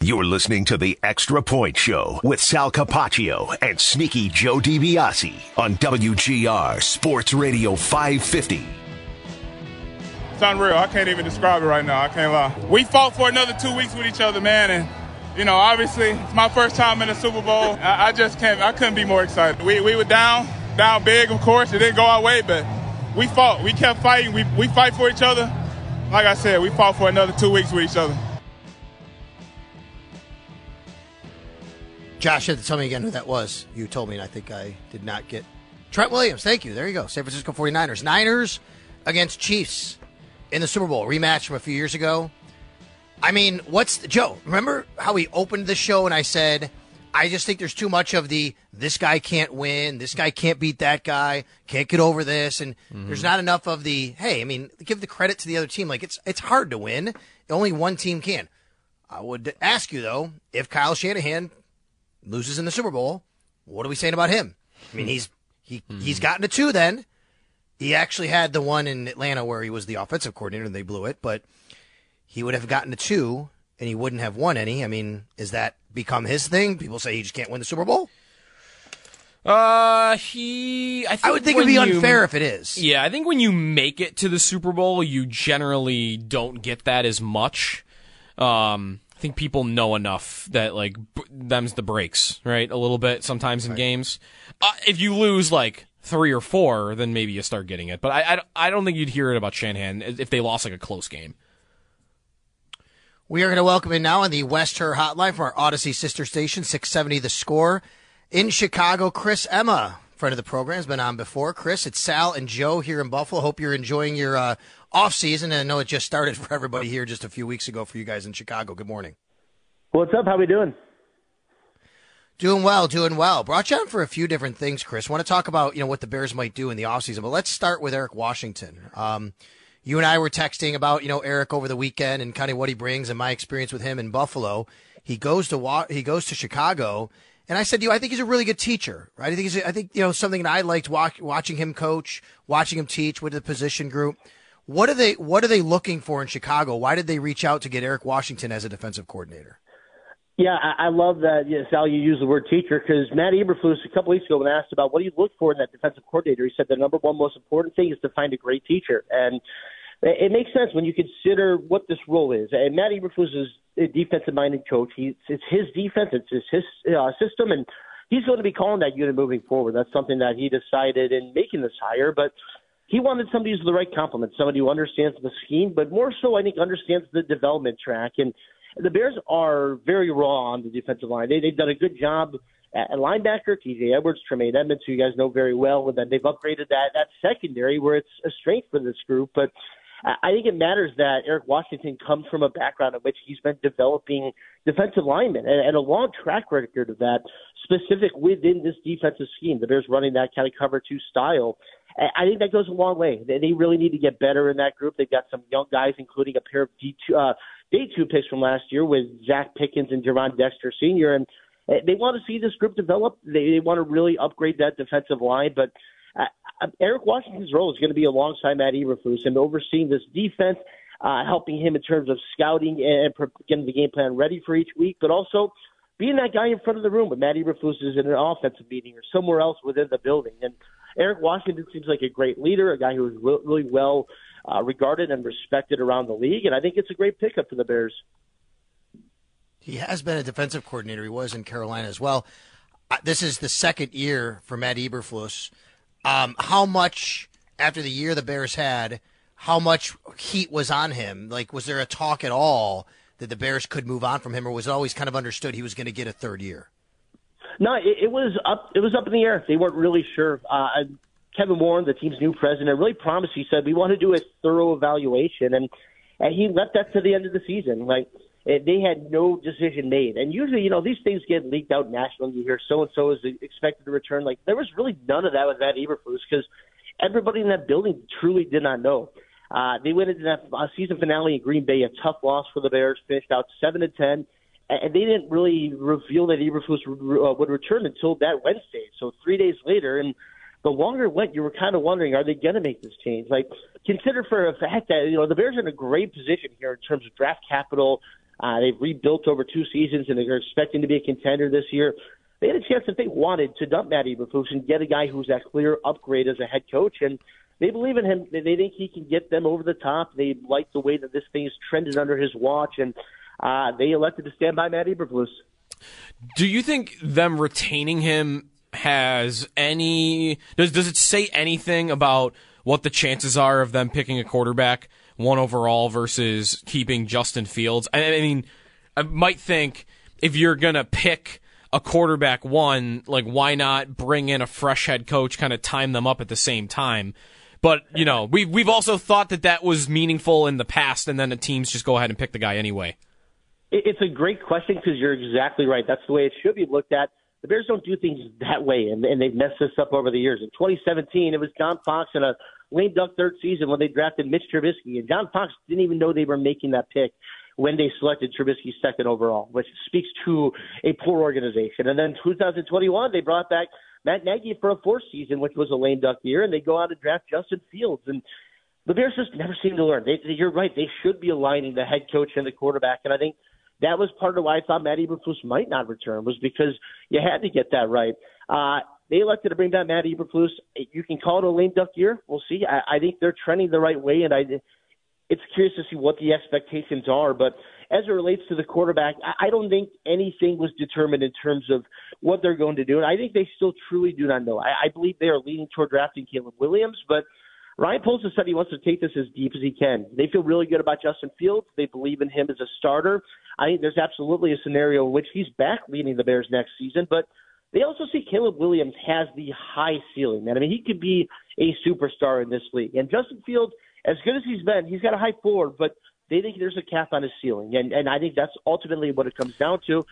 You're listening to the Extra Point Show with Sal Capaccio and Sneaky Joe DiBiase on WGR Sports Radio 550. It's unreal. I can't even describe it right now. I can't lie. We fought for another two weeks with each other, man, and you know, obviously, it's my first time in a Super Bowl. I, I just can't. I couldn't be more excited. We we were down, down big, of course. It didn't go our way, but we fought. We kept fighting. We we fight for each other. Like I said, we fought for another two weeks with each other. Josh, had to tell me again who that was. You told me, and I think I did not get. Trent Williams, thank you. There you go. San Francisco 49ers. Niners against Chiefs in the Super Bowl. Rematch from a few years ago. I mean, what's the, Joe? Remember how we opened the show and I said, I just think there's too much of the this guy can't win, this guy can't beat that guy, can't get over this, and mm-hmm. there's not enough of the hey. I mean, give the credit to the other team. Like it's it's hard to win. Only one team can. I would ask you though, if Kyle Shanahan loses in the Super Bowl, what are we saying about him? I mean, he's he mm-hmm. he's gotten to two. Then he actually had the one in Atlanta where he was the offensive coordinator and they blew it, but he would have gotten to two and he wouldn't have won any. I mean, is that become his thing? People say he just can't win the Super Bowl. Uh, he. I, I would think it'd be you, unfair if it is. Yeah, I think when you make it to the Super Bowl, you generally don't get that as much. Um, I think people know enough that like b- them's the breaks, right? A little bit sometimes in right. games. Uh, if you lose like three or four, then maybe you start getting it. But I, I, I don't think you'd hear it about Shanahan if they lost like a close game. We are going to welcome in now on the West Her Hotline from our Audacy sister station, 670 The Score in Chicago. Chris Emma, friend of the program, has been on before. Chris, it's Sal and Joe here in Buffalo. Hope you're enjoying your uh, off season. And I know it just started for everybody here just a few weeks ago for you guys in Chicago. Good morning. What's up? How we doing? Doing well, doing well. Brought you on for a few different things, Chris. Want to talk about you know what the Bears might do in the offseason, but let's start with Eric Washington. Um, you and I were texting about you know Eric over the weekend and kind of what he brings and my experience with him in Buffalo. He goes to he goes to Chicago, and I said, you know, I think he's a really good teacher, right? I think he's I think you know something that I liked watch, watching him coach, watching him teach with the position group. What are they What are they looking for in Chicago? Why did they reach out to get Eric Washington as a defensive coordinator? Yeah, I, I love that, yeah, Sal, you use the word teacher because Matt Eberflus a couple weeks ago when asked about what do you look for in that defensive coordinator, he said the number one most important thing is to find a great teacher. And it makes sense when you consider what this role is. And Matt Eberflus is a defensive-minded coach. He, it's his defense, it's his, his uh, system, and he's going to be calling that unit moving forward. That's something that he decided in making this hire. But he wanted somebody who's the right complement, somebody who understands the scheme, but more so, I think, understands the development track. And the Bears are very raw on the defensive line. They, they've done a good job at linebacker, T.J. Edwards, Tremaine Edmunds, who you guys know very well, and then they've upgraded that that secondary where it's a strength for this group, but I think it matters that Eric Washington comes from a background in which he's been developing defensive linemen and, and a long track record of that specific within this defensive scheme. The Bears running that kind of cover two style. I think that goes a long way. They really need to get better in that group. They've got some young guys, including a pair of D two, uh, day two picks from last year with Zacch Pickens and Gervon Dexter Sr. And they want to see this group develop. They, they want to really upgrade that defensive line, but uh, Eric Washington's role is going to be alongside Matt Eberflus and overseeing this defense, uh, helping him in terms of scouting and getting the game plan ready for each week, but also being that guy in front of the room when Matt Eberflus is in an offensive meeting or somewhere else within the building. And Eric Washington seems like a great leader, a guy who is really well uh, regarded and respected around the league, and I think it's a great pickup for the Bears. He has been a defensive coordinator. He was in Carolina as well. Uh, this is the second year for Matt Eberflus. Um, how much after the year the Bears had, how much heat was on him? Like, was there a talk at all that the Bears could move on from him, or was it always kind of understood he was going to get a third year? No, it, it was up. It was up in the air. They weren't really sure. Uh, Kevin Warren, the team's new president, really promised. He said we want to do a thorough evaluation, and and he left that to the end of the season. Like eh, they had no decision made. And usually, you know, these things get leaked out nationally. You hear so and so is expected to return. Like there was really none of that with Matt Eberflus because everybody in that building truly did not know. Uh, they went into that uh, season finale in Green Bay, a tough loss for the Bears, finished out seven to ten, and they didn't really reveal that Eberflus uh, would return until that Wednesday. So three days later, and the longer it went, you were kind of wondering, are they going to make this change? Like, consider for a fact that you know the Bears are in a great position here in terms of draft capital. Uh, they've rebuilt over two seasons, and they're expecting to be a contender this year. They had a chance if they wanted to dump Matt Eberflus and get a guy who's that clear upgrade as a head coach, and they believe in him. They think he can get them over the top. They like the way that this thing is trended under his watch, and uh, they elected to stand by Matt Eberflus. Do you think them retaining him has any does does it say anything about what the chances are of them picking a quarterback one overall versus keeping Justin Fields? I, I mean, I might think if you're gonna pick a quarterback one, like why not bring in a fresh head coach, kind of time them up at the same time? But you know, we we've also thought that that was meaningful in the past, and then the teams just go ahead and pick the guy anyway. It's a great question because you're exactly right. That's the way it should be looked at. The Bears don't do things that way, and, and they've messed this up over the years. In 2017, it was John Fox in a lame duck third season when they drafted Mitch Trubisky, and John Fox didn't even know they were making that pick when they selected Trubisky second overall, which speaks to a poor organization. And then 2021, they brought back Matt Nagy for a fourth season, which was a lame duck year, and they go out and draft Justin Fields. And the Bears just never seem to learn. They, you're right; they should be aligning the head coach and the quarterback. And I think that was part of why I thought Matt Eberflus might not return was because you had to get that right. Uh, they elected to bring back Matt Eberflus. You can call it a lame duck year. We'll see. I, I think they're trending the right way, and I, it's curious to see what the expectations are. But as it relates to the quarterback, I, I don't think anything was determined in terms of what they're going to do, and I think they still truly do not know. I, I believe they are leaning toward drafting Caleb Williams, but – Ryan Poles has said he wants to take this as deep as he can. They feel really good about Justin Fields. They believe in him as a starter. I think there's absolutely a scenario in which he's back leading the Bears next season, but they also see Caleb Williams has the high ceiling, man. I mean, he could be a superstar in this league. And Justin Fields, as good as he's been, he's got a high floor, but they think there's a cap on his ceiling. And, and I think that's ultimately what it comes down to.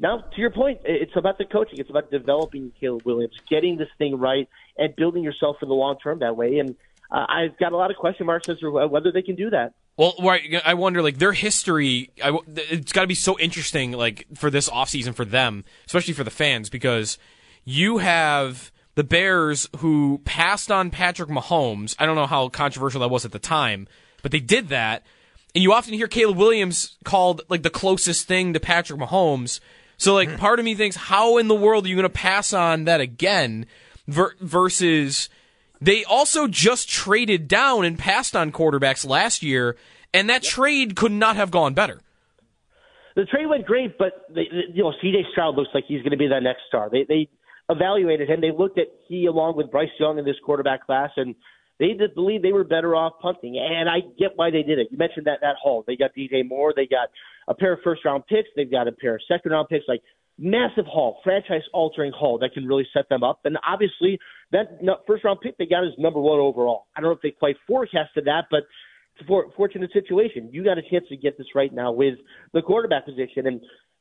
Now, to your point, it's about the coaching. It's about developing Caleb Williams, getting this thing right, and building yourself for the long term that way. And uh, I've got a lot of question marks as to whether they can do that. Well, right, I wonder, like their history. I, it's got to be so interesting, like for this offseason for them, especially for the fans, because you have the Bears who passed on Patrick Mahomes. I don't know how controversial that was at the time, but they did that. And you often hear Caleb Williams called like the closest thing to Patrick Mahomes. So, like, mm-hmm. part of me thinks, how in the world are you going to pass on that again? Ver- versus they also just traded down and passed on quarterbacks last year, and that yep. trade could not have gone better. The trade went great, but they, you know, C.J. Stroud looks like he's going to be that next star. They they evaluated him. They looked at he along with Bryce Young in this quarterback class, and they did believe they were better off punting. And I get why they did it. You mentioned that that haul. They got DJ Moore. They got a pair of first round picks. They've got a pair of second round picks. Like massive haul, franchise altering haul that can really set them up. And obviously, that first round pick they got is number one overall. I don't know if they quite forecasted that, but it's a fortunate situation. You got a chance to get this right now with the quarterback position. And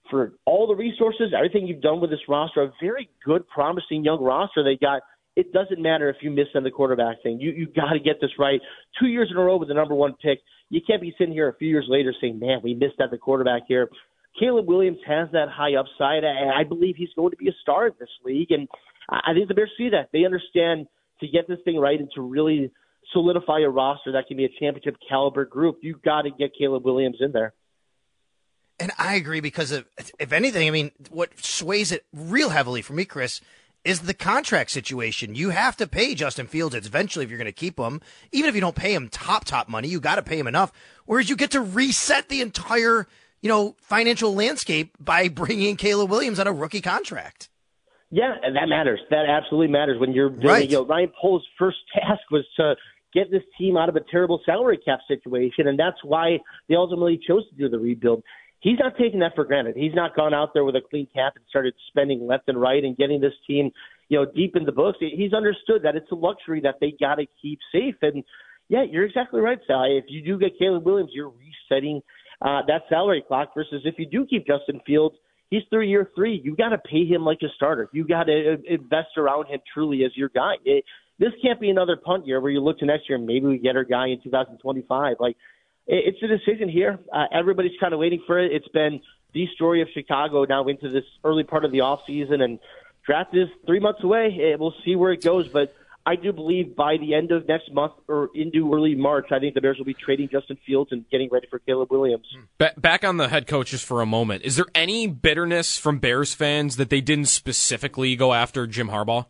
for all the resources, everything you've done with this roster, a very good, promising young roster they got. It doesn't matter if you miss on the quarterback thing. You you got to get this right. Two years in a row with the number one pick. You can't be sitting here a few years later saying, "Man, we missed at the quarterback here." Caleb Williams has that high upside, and I believe he's going to be a star in this league. And I think the Bears see that. They understand to get this thing right and to really solidify a roster that can be a championship caliber group, you've got to get Caleb Williams in there. And I agree because if anything, I mean, what sways it real heavily for me, Chris, is the contract situation. You have to pay Justin Fields eventually if you're going to keep him. Even if you don't pay him top, top money, you got to pay him enough. Whereas you get to reset the entire you know, financial landscape by bringing in Caleb Williams on a rookie contract. Yeah, and that matters. That absolutely matters when you're doing, right. you know, Ryan Poles' first task was to get this team out of a terrible salary cap situation, and that's why they ultimately chose to do the rebuild. He's not taking that for granted. He's not gone out there with a clean cap and started spending left and right and getting this team, you know, deep in the books. He's understood that it's a luxury that they got to keep safe. And yeah, you're exactly right, Sally. If you do get Caleb Williams, you're resetting uh, that salary clock versus if you do keep Justin Fields, he's through year three. You got to pay him like a starter. You got to invest around him truly as your guy. It, this can't be another punt year where you look to next year and maybe we get our guy in 2025. Like it's a decision here. Uh, everybody's kind of waiting for it. It's been the story of Chicago now into this early part of the off season and draft is three months away. We'll see where it goes, but I do believe by the end of next month or into early March, I think the Bears will be trading Justin Fields and getting ready for Caleb Williams. Back on the head coaches for a moment. Is there any bitterness from Bears fans that they didn't specifically go after Jim Harbaugh?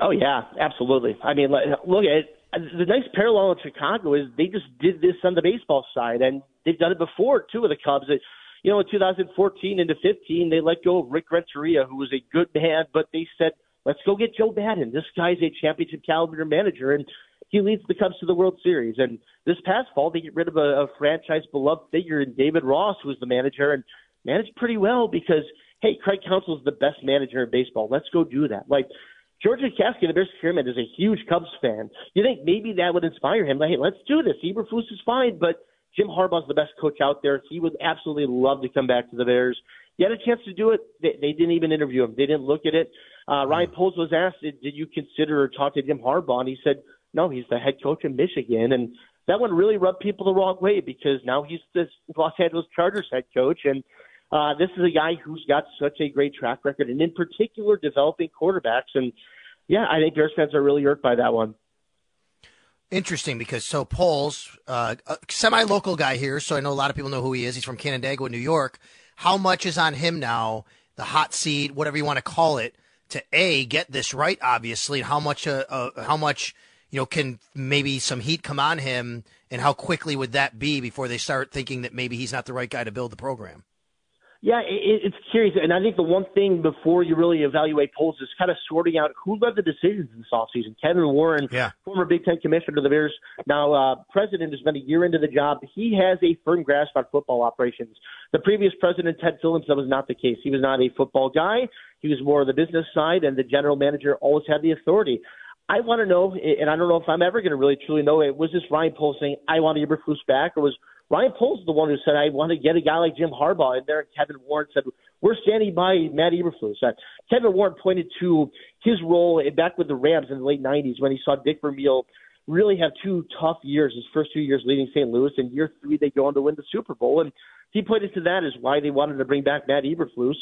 Oh yeah, absolutely. I mean, look at the nice parallel in Chicago is they just did this on the baseball side, and they've done it before too with the Cubs. It, you know, in 2014 into 15, they let go of Rick Renteria, who was a good man, but they said Let's go get Joe Maddon. This guy's a championship caliber manager, and he leads the Cubs to the World Series. And this past fall, they get rid of a, a franchise beloved figure in David Ross, who was the manager, and managed pretty well because, hey, Craig Counsell is the best manager in baseball. Let's go do that. Like, George McCaskey, the Bears chairman, is a huge Cubs fan. You think maybe that would inspire him? Like, hey, let's do this. Eberflus is fine, but Jim Harbaugh's the best coach out there. He would absolutely love to come back to the Bears. He had a chance to do it. They, they didn't even interview him. They didn't look at it. Uh, Ryan hmm. Poles was asked, did, did you consider or talk to Jim Harbaugh? And he said, no, he's the head coach in Michigan. And that one really rubbed people the wrong way because now he's the Los Angeles Chargers head coach. And uh, this is a guy who's got such a great track record, and in particular, developing quarterbacks. And yeah, I think Bears fans are really irked by that one. Interesting because so Poles, uh, a semi-local guy here, so I know a lot of people know who he is. He's from Canandaigua, New York. How much is on him now? The hot seat, whatever you want to call it, to a get this right, obviously, how much uh, uh, how much you know can maybe some heat come on him, and how quickly would that be before they start thinking that maybe he's not the right guy to build the program? Yeah, it, it's curious, and I think the one thing before you really evaluate Poles is kind of sorting out who led the decisions in this offseason. Kevin Warren, yeah. former Big Ten commissioner of the Bears, now uh, president, has been a year into the job. He has a firm grasp on football operations. The previous president, Ted Phillips, that was not the case. He was not a football guy. He was more of the business side, and the general manager always had the authority. I want to know, and I don't know if I'm ever going to really truly know it. Was this Ryan Poles saying, "I want Eberflus back," or was Ryan Poles is the one who said, "I want to get a guy like Jim Harbaugh in there"? And Kevin Warren said, "We're standing by Matt Eberflus." Uh, Kevin Warren pointed to his role back with the Rams in the late '90s when he saw Dick Vermeil really have two tough years. His first two years leading St. Louis, and year three they go on to win the Super Bowl, and he pointed to that as why they wanted to bring back Matt Eberflus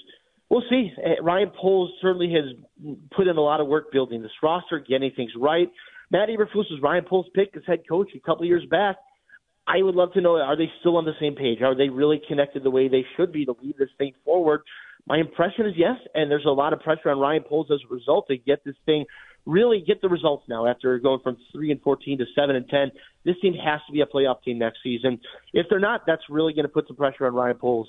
we'll see. Uh, Ryan Poles certainly has put in a lot of work building this roster, getting things right. Matt Eberflus was Ryan Poles' pick as head coach a couple of years back. I would love to know: Are they still on the same page? Are they really connected the way they should be to lead this thing forward? My impression is yes, and there's a lot of pressure on Ryan Poles as a result to get this thing really get the results now after going from three and fourteen to seven and ten. This team has to be a playoff team next season. If they're not, that's really going to put some pressure on Ryan Poles.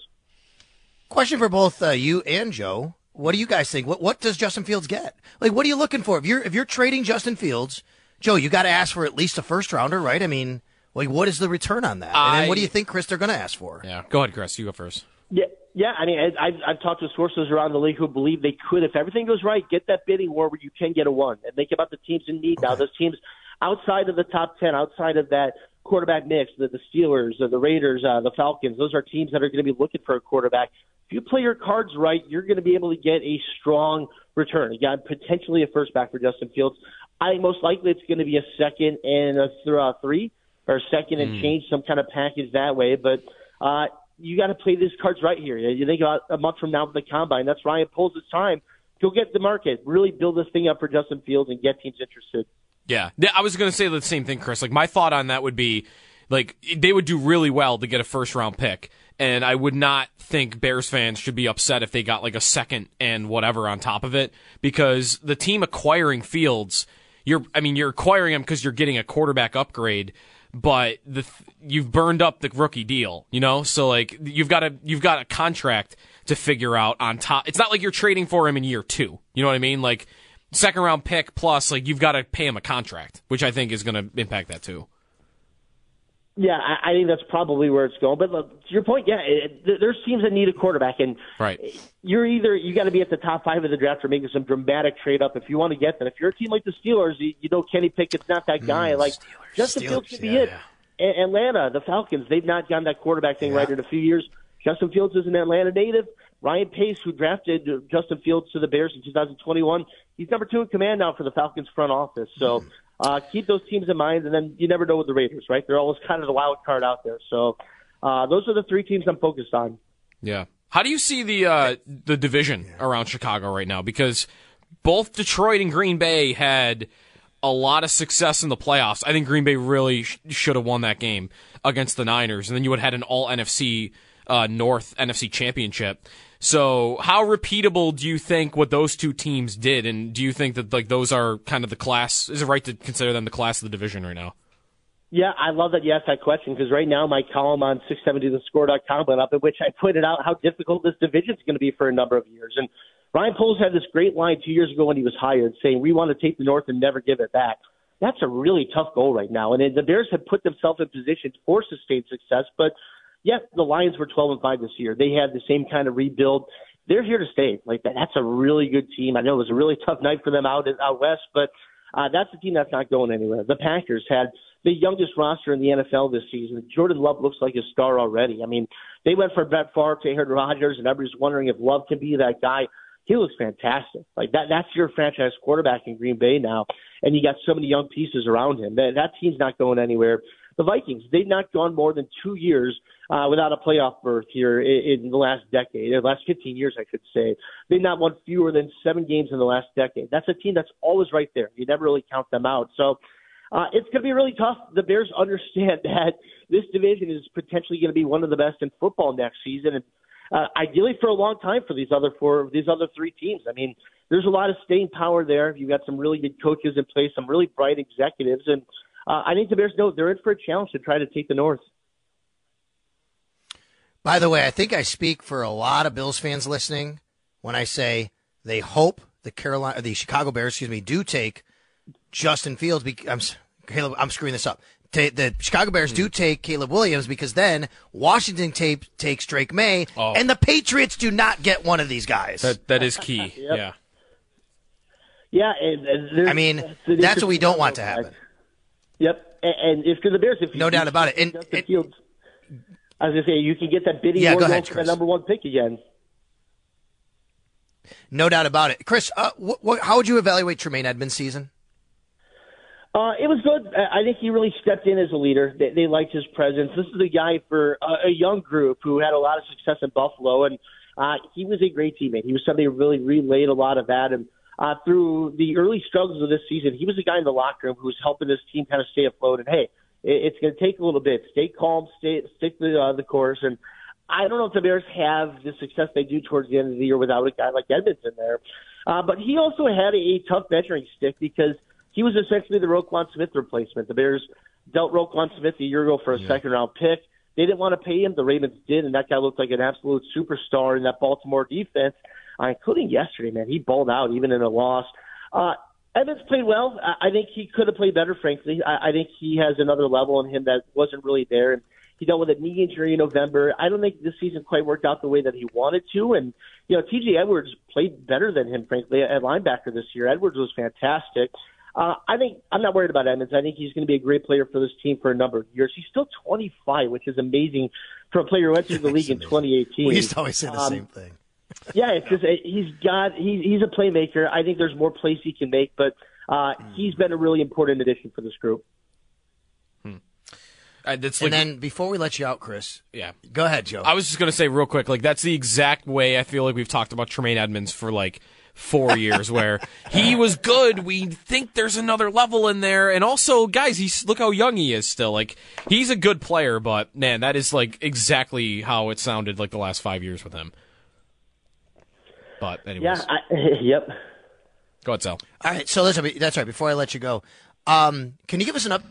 Question for both uh, you and Joe. What do you guys think? What what does Justin Fields get? Like, what are you looking for? If you're if you're trading Justin Fields, Joe, you got to ask for at least a first rounder, right? I mean, like, what is the return on that? I, and then what do you think, Chris? They're going to ask for? Yeah, go ahead, Chris. You go first. Yeah, yeah. I mean, I've I've talked to sources around the league who believe they could, if everything goes right, get that bidding war where you can get a one. And think about the teams in need okay. now. Those teams outside of the top ten, outside of that quarterback mix, the, the Steelers, the, the Raiders, uh, the Falcons, those are teams that are going to be looking for a quarterback. If you play your cards right, you're going to be able to get a strong return. Again, potentially a first back for Justin Fields. I think most likely it's going to be a second and a th- uh, three or second and mm. change some kind of package that way. But uh, you got to play these cards right here. You think about a month from now with the combine. That's Ryan Poles' time. Go get the market. Really build this thing up for Justin Fields and get teams interested. Yeah, I was going to say the same thing, Chris. Like my thought on that would be, like they would do really well to get a first round pick, and I would not think Bears fans should be upset if they got like a second and whatever on top of it because the team acquiring Fields, you're, I mean, you're acquiring him because you're getting a quarterback upgrade, but the you've burned up the rookie deal, you know. So like you've got a you've got a contract to figure out on top. It's not like you're trading for him in year two. You know what I mean? Like second round pick plus like you've got to pay him a contract, which I think is going to impact that too. Yeah, I, I think that's probably where it's going. But look, to your point, yeah, it, there's teams that need a quarterback, and right. you're either you got to be at the top five of the draft or making some dramatic trade up if you want to get that. If you're a team like the Steelers, you, you know Kenny Pickett's not that guy. Mm, like Steelers, Justin Fields could be yeah, it. Yeah. Atlanta, the Falcons, they've not gotten that quarterback thing right in a few years. Justin Fields is an Atlanta native. Ryan Pace, who drafted Justin Fields to the Bears in 2021, he's number two in command now for the Falcons front office. So uh, keep those teams in mind, and then you never know with the Raiders, right? They're always kind of the wild card out there. So uh, those are the three teams I'm focused on. Yeah. How do you see the uh, the division around Chicago right now? Because both Detroit and Green Bay had a lot of success in the playoffs. I think Green Bay really sh- should have won that game against the Niners, and then you would have had an All NFC uh, North NFC Championship. So, how repeatable do you think what those two teams did, and do you think that like those are kind of the class? Is it right to consider them the class of the division right now? Yeah, I love that you asked that question because right now my column on 670thescore.com went up in which I pointed out how difficult this division is going to be for a number of years. And Ryan Poles had this great line two years ago when he was hired saying, We want to take the North and never give it back. That's a really tough goal right now. And the Bears have put themselves in position for sustained success, but yes, the Lions were 12 and 5 this year. They had the same kind of rebuild. They're here to stay. Like that, that's a really good team. I know it was a really tough night for them out out west, but uh, that's a team that's not going anywhere. The Packers had the youngest roster in the NFL this season. Jordan Love looks like a star already. I mean, they went from Brett Favre to Aaron Rodgers, and everybody's wondering if Love can be that guy. He looks fantastic. Like that, that's your franchise quarterback in Green Bay now, and you got so many young pieces around him. That, that team's not going anywhere. The Vikings, they've not gone more than two years uh, without a playoff berth here in, in the last decade, or the last 15 years, I should say. They've not won fewer than seven games in the last decade. That's a team that's always right there. You never really count them out. So uh, it's going to be really tough. The Bears understand that this division is potentially going to be one of the best in football next season, and uh, ideally for a long time for these other four, these other three teams. I mean, there's a lot of staying power there. You've got some really good coaches in place, some really bright executives, and uh, I think the Bears know they're in for a challenge to try to take the North. By the way, I think I speak for a lot of Bills fans listening when I say they hope the Carolina, the Chicago Bears, excuse me, do take Justin Fields. I'm, Caleb, I'm screwing this up. The Chicago Bears do take Caleb Williams because then Washington tape, takes Drake Maye, oh. and the Patriots do not get one of these guys. That that is key. yep. Yeah. Yeah, and, and I mean that's what we don't want to happen. Yep, and, and if the Bears, if no doubt about it, and it, Fields, I was gonna say you can get that bidding yeah, war ahead, for the number one pick again. No doubt about it, Chris. Uh, wh- wh- how would you evaluate Tremaine Edmunds' season? Uh, it was good. I think he really stepped in as a leader. They, they liked his presence. This is a guy for a, a young group who had a lot of success in Buffalo, and uh, he was a great teammate. He was somebody who really relayed a lot of that. And uh, through the early struggles of this season, he was a guy in the locker room who was helping this team kind of stay afloat. And hey, it's going to take a little bit. Stay calm, stay stick the uh, the course. And I don't know if the Bears have the success they do towards the end of the year without a guy like Edmunds in there. Uh, but he also had a, a tough measuring stick because – he was essentially the Roquan Smith replacement. The Bears dealt Roquan Smith a year ago for a yeah. second round pick. They didn't want to pay him. The Ravens did, and that guy looked like an absolute superstar in that Baltimore defense, uh, including yesterday. Man, he balled out even in a loss. Uh, Evans played well. I, I think he could have played better. Frankly, I, I think he has another level in him that wasn't really there. And he dealt with a knee injury in November. I don't think this season quite worked out the way that he wanted to. And you know, T.J. Edwards played better than him, frankly, at linebacker this year. Edwards was fantastic. Uh, I think I'm not worried about Edmunds. I think he's going to be a great player for this team for a number of years. He's still 25, which is amazing for a player who entered the league in 2018. We used to always say the um, same thing. Yeah, it's just he's got he's he's a playmaker. I think there's more plays he can make, but uh, mm. he's been a really important addition for this group. Hmm. Uh, that's like, and then before we let you out, Chris, yeah, go ahead, Joe. I was just going to say real quick, like that's the exact way I feel like we've talked about Tremaine Edmunds for like four years where he was good. We think there's another level in there. And also, guys, he's look how young he is still. Like he's a good player, but man, that is like exactly how it sounded like the last five years with him. But anyways. Yeah, I, yep. Go ahead, Sal. All right, so listen, that's right. Before I let you go, um, can you give us an up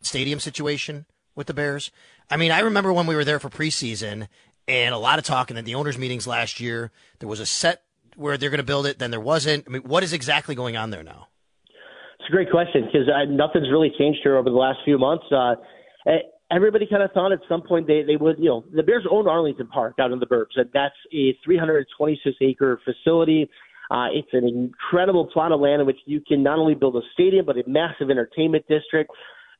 stadium situation with the Bears? I mean, I remember when we were there for preseason and a lot of talking at the owners' meetings last year. There was a set where they're going to build it, then there wasn't. I mean, what is exactly going on there now? It's a great question because uh, nothing's really changed here over the last few months. Uh, eh, everybody kind of thought at some point they, they would, you know, the Bears own Arlington Park out in the burbs, and that's a 326 acre facility. Uh, it's an incredible plot of land in which you can not only build a stadium, but a massive entertainment district.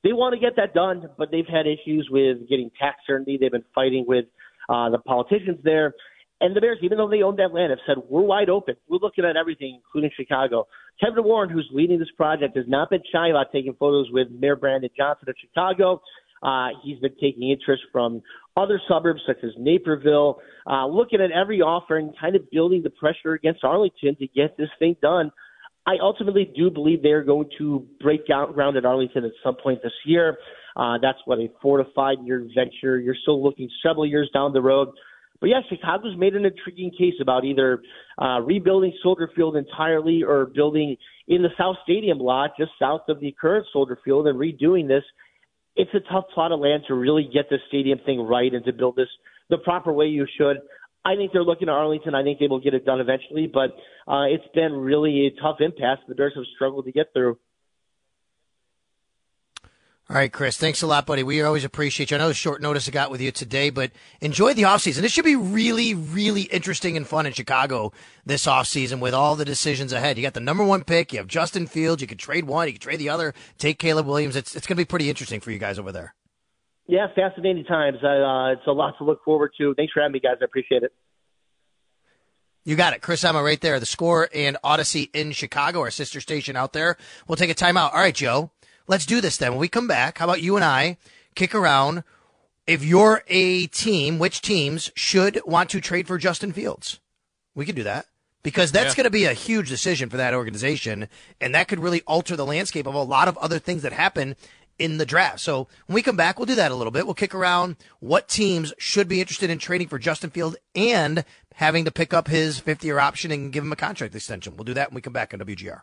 they want to get that done, but they've had issues with getting tax certainty. They've been fighting with uh, the politicians there. And the Bears, even though they own that land, have said, we're wide open. We're looking at everything, including Chicago. Kevin Warren, who's leading this project, has not been shy about taking photos with Mayor Brandon Johnson of Chicago. Uh, he's been taking interest from other suburbs such as Naperville, uh, looking at every offer and kind of building the pressure against Arlington to get this thing done. I ultimately do believe they're going to break ground at Arlington at some point this year. Uh, that's what a four to five year venture. You're still looking several years down the road. But yeah, Chicago's made an intriguing case about either uh, rebuilding Soldier Field entirely or building in the South Stadium lot just south of the current Soldier Field and redoing this. It's a tough plot of land to really get the stadium thing right and to build this the proper way you should. I think they're looking at Arlington. I think they will get it done eventually, but uh, it's been really a tough impasse. The Bears have struggled to get through. All right, Chris. Thanks a lot, buddy. We always appreciate you. I know the short notice I got with you today, but enjoy the offseason. This should be really, really interesting and fun in Chicago this offseason with all the decisions ahead. You got the number one pick. You have Justin Fields. You could trade one. You could trade the other. Take Caleb Williams. It's, it's going to be pretty interesting for you guys over there. Yeah, fascinating times. Uh, it's a lot to look forward to. Thanks for having me, guys. I appreciate it. You got it. Chris Emma right there. The score and Audacy in Chicago, our sister station out there. We'll take a timeout. All right, Joe. Let's do this then. When we come back, how about you and I kick around? If you're a team, which teams should want to trade for Justin Fields? We could do that because that's yeah. going to be a huge decision for that organization. And that could really alter the landscape of a lot of other things that happen in the draft. So when we come back, we'll do that a little bit. We'll kick around what teams should be interested in trading for Justin Field and having to pick up his 50 year option and give him a contract extension. We'll do that when we come back on WGR.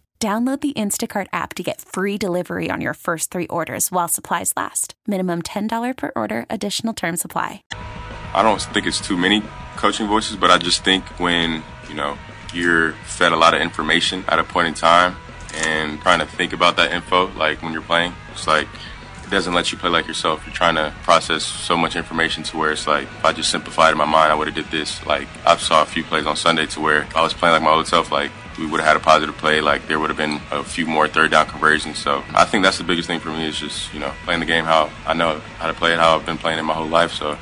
Download the Instacart app to get free delivery on your first three orders while supplies last. Minimum $10 per order, additional term supply. I don't think it's too many coaching voices, but I just think when, you know, you're fed a lot of information at a point in time and trying to think about that info, like when you're playing, it's like doesn't let you play like yourself. You're trying to process so much information to where it's like if I just simplified in my mind, I would have did this. Like I saw a few plays on Sunday to where I was playing like my old self, like we would have had a positive play, like there would have been a few more third down conversions. So I think that's the biggest thing for me is just, you know, playing the game how I know how to play it, how I've been playing it my whole life. So.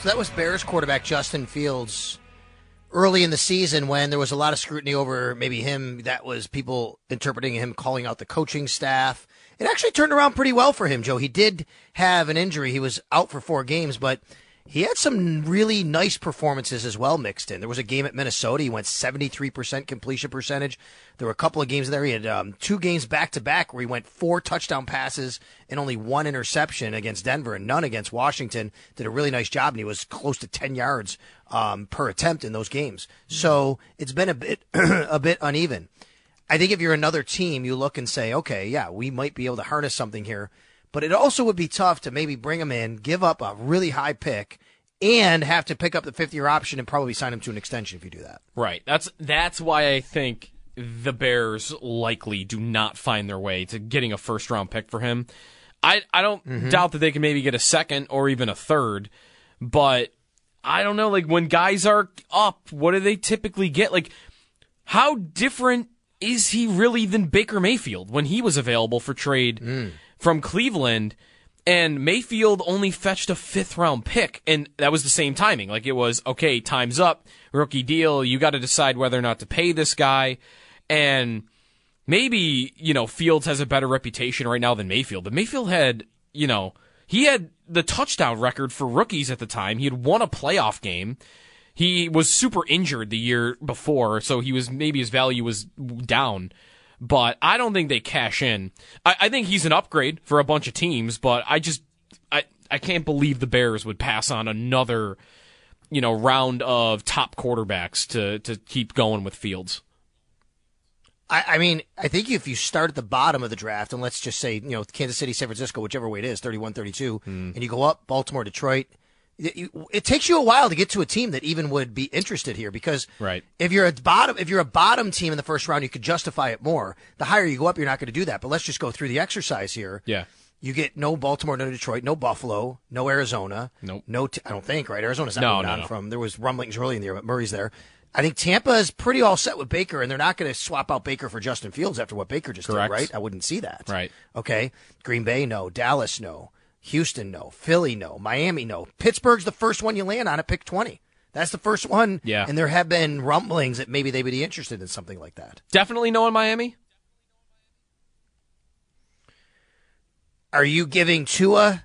So that was Bears quarterback Justin Fields early in the season when there was a lot of scrutiny over maybe him. That was people interpreting him calling out the coaching staff. It actually turned around pretty well for him, Joe. He did have an injury. He was out for four games, but he had some really nice performances as well mixed in. There was a game at Minnesota. He went 73% completion percentage. There were a couple of games there. He had um, two games back to back where he went four touchdown passes and only one interception against Denver and none against Washington. Did a really nice job and he was close to 10 yards um, per attempt in those games. So it's been a bit, a bit uneven. I think if you're another team, you look and say, okay, yeah, we might be able to harness something here but it also would be tough to maybe bring him in, give up a really high pick, and have to pick up the fifth year option and probably sign him to an extension if you do that. Right. That's that's why I think the Bears likely do not find their way to getting a first round pick for him. I I don't mm-hmm. doubt that they can maybe get a second or even a third, but I don't know. Like when guys are up, what do they typically get? Like how different is he really than Baker Mayfield when he was available for trade? Mm from Cleveland, and Mayfield only fetched a fifth round pick, and that was the same timing. Like it was, okay, time's up, rookie deal, you got to decide whether or not to pay this guy, and maybe, you know, Fields has a better reputation right now than Mayfield, but Mayfield had, you know, he had the touchdown record for rookies at the time. He had won a playoff game. He was super injured the year before, so he was maybe his value was down but I don't think they cash in. I, I think he's an upgrade for a bunch of teams, but I just I I can't believe the Bears would pass on another, you know, round of top quarterbacks to to keep going with Fields. I, I mean, I think if you start at the bottom of the draft, and let's just say, you know, Kansas City, San Francisco, whichever way it is, 31 32, Hmm. and you go up, Baltimore, Detroit, it, it takes you a while to get to a team that even would be interested here because Right. if you're a bottom if you're a bottom team in the first round, you could justify it more. The higher you go up, you're not going to do that. But let's just go through the exercise here. Yeah. You get no Baltimore, no Detroit, no Buffalo, no Arizona. Nope. No, t- I don't think, right? Arizona's not No, no, on no. from. There was rumblings early in the year, but Murray's there. I think Tampa is pretty all set with Baker, and they're not going to swap out Baker for Justin Fields after what Baker just Correct. did, right? I wouldn't see that. Right. Okay. Green Bay, no. Dallas, no. Houston, no. Philly, no. Miami, no. Pittsburgh's the first one you land on at pick 20. That's the first one. Yeah. And there have been rumblings that maybe they would be interested in something like that. Definitely no in Miami. Are you giving Tua?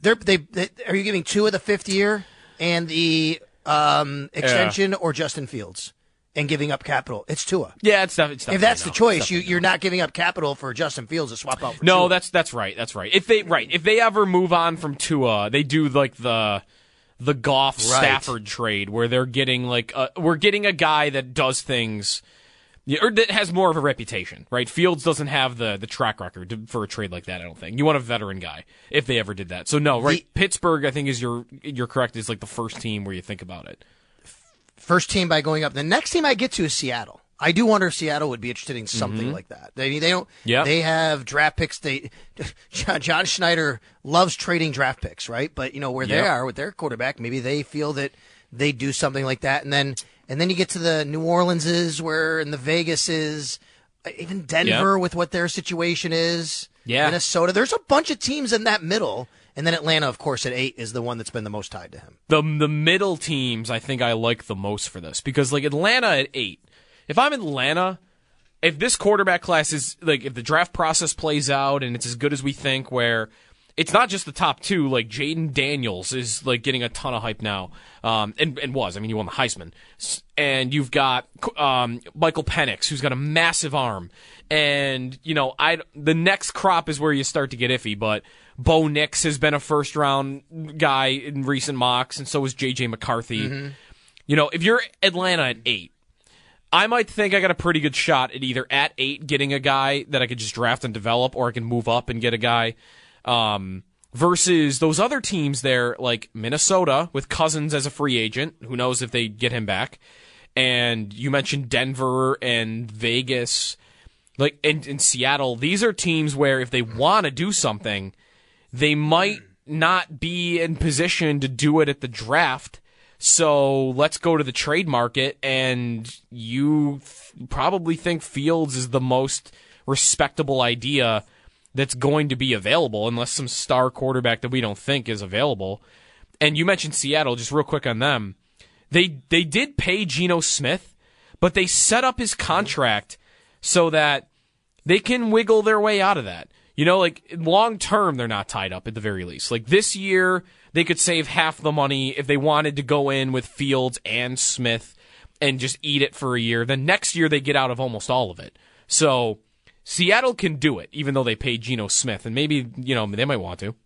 They're, they, they are you giving Tua the fifth year and the um, extension, or Justin Fields, and giving up capital? It's Tua. Yeah, it's, def- it's If that's the choice, you, you're not giving up capital for Justin Fields to swap out. For No, Tua. that's that's right. That's right. If they right, if they ever move on from Tua, they do like the the Goff Right. Stafford trade where they're getting like a, we're getting a guy that does things yeah, or that has more of a reputation, right? Fields doesn't have the the track record to, for a trade like that. I don't think you want a veteran guy if they ever did that. So no, right? Pittsburgh, I think is your you're correct. Is like the first team where you think about it. first team by going up. The next team I get to is Seattle. I do wonder if Seattle would be interested in something like that. They they don't. Mm-hmm. Yep. They have draft picks. They John, John Schneider loves trading draft picks, right? But you know where they are with their quarterback, maybe they feel that they do something like that, and then and then you get to the New Orleanses where and the Vegases, even Denver with what their situation is. Yeah. Minnesota. There's a bunch of teams in that middle, and then Atlanta, of course, at eight is the one that's been the most tied to him. the the middle teams I think I like the most for this because like Atlanta at eight. If I'm Atlanta, if this quarterback class is like if the draft process plays out and it's as good as we think, where it's not just the top two, like Jayden Daniels is like getting a ton of hype now, um, and and was I mean he won the Heisman, and you've got um, Michael Penix who's got a massive arm, and you know I the next crop is where you start to get iffy, but. Bo Nix has been a first round guy in recent mocks, and so is JJ McCarthy. You know, if you're Atlanta at eight, I might think I got a pretty good shot at either at eight getting a guy that I could just draft and develop, or I can move up and get a guy. Um, versus those other teams there, like Minnesota with Cousins as a free agent. Who knows if they get him back? And you mentioned Denver and Vegas, like and, and Seattle. These are teams where if they want to do something, they might not be in position to do it at the draft. So let's go to the trade market, and you th- probably think Fields is the most respectable idea that's going to be available, unless some star quarterback that we don't think is available. And you mentioned Seattle, just real quick on them. They they did pay Geno Smith, but they set up his contract so that they can wiggle their way out of that. You know, like long term, they're not tied up at the very least. Like this year, they could save half the money if they wanted to go in with Fields and Smith and just eat it for a year. Then next year, they get out of almost all of it. So Seattle can do it, even though they pay Geno Smith, and maybe you know they might want to.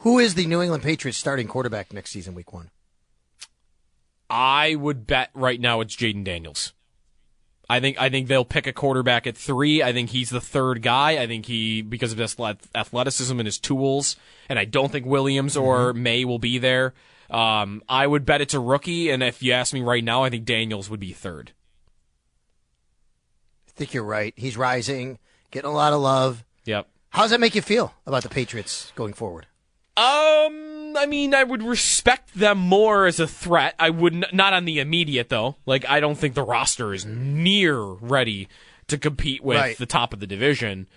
Who is the New England Patriots starting quarterback next season, Week One? I would bet right now it's Jayden Daniels. I think I think they'll pick a quarterback at three. I think he's the third guy. I think he because of his athleticism and his tools, and I don't think Williams or Maye will be there. Um, I would bet it's a rookie, and if you ask me right now, I think Daniels would be third. I think you're right. He's rising, getting a lot of love. Yep. How does that make you feel about the Patriots going forward? Um, I mean, I would respect them more as a threat. I would n- not on the immediate though. Like, I don't think the roster is near ready to compete with Right. the top of the division.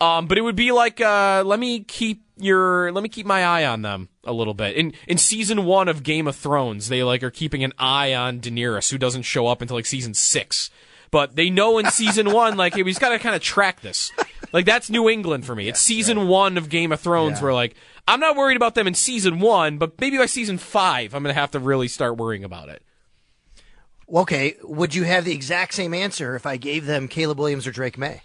Um, but it would be like, uh, let me keep your, let me keep my eye on them a little bit. In in season one of Game of Thrones, they like are keeping an eye on Daenerys, who doesn't show up until like season six. But they know in season one, like, hey, we just gotta kind of track this. Like that's New England for me. It's season one of Game of Thrones Yeah. where like I'm not worried about them in season one, but maybe by season five, I'm gonna have to really start worrying about it. Okay, would you have the exact same answer if I gave them Caleb Williams or Drake Maye?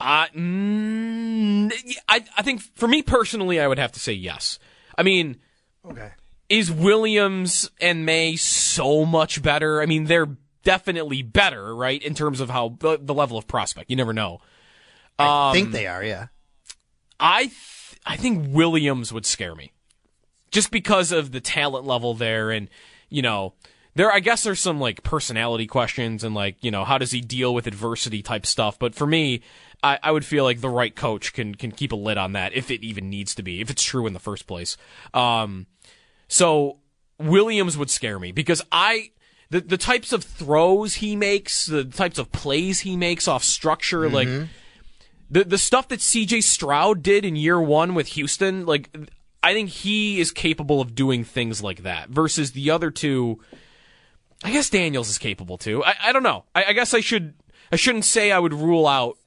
Uh, mm, I I think for me personally, I would have to say yes. I mean, Okay. is Williams and Maye so much better? I mean, they're definitely better, right, in terms of how the, the level of prospect. You never know. I Um, think they are, yeah. I th- I think Williams would scare me, just because of the talent level there, and you know, there. I guess there's some like personality questions and like you know how does he deal with adversity type stuff. But for me, I, I would feel like the right coach can can keep a lid on that if it even needs to be, if it's true in the first place. Um, so Williams would scare me because I. The, the types of throws he makes, the types of plays he makes off structure, like the the stuff that CJ Stroud did in year one with Houston, like I think he is capable of doing things like that. Versus the other two, I guess Daniels is capable too. I, I don't know. I, I guess I should I shouldn't say I would rule out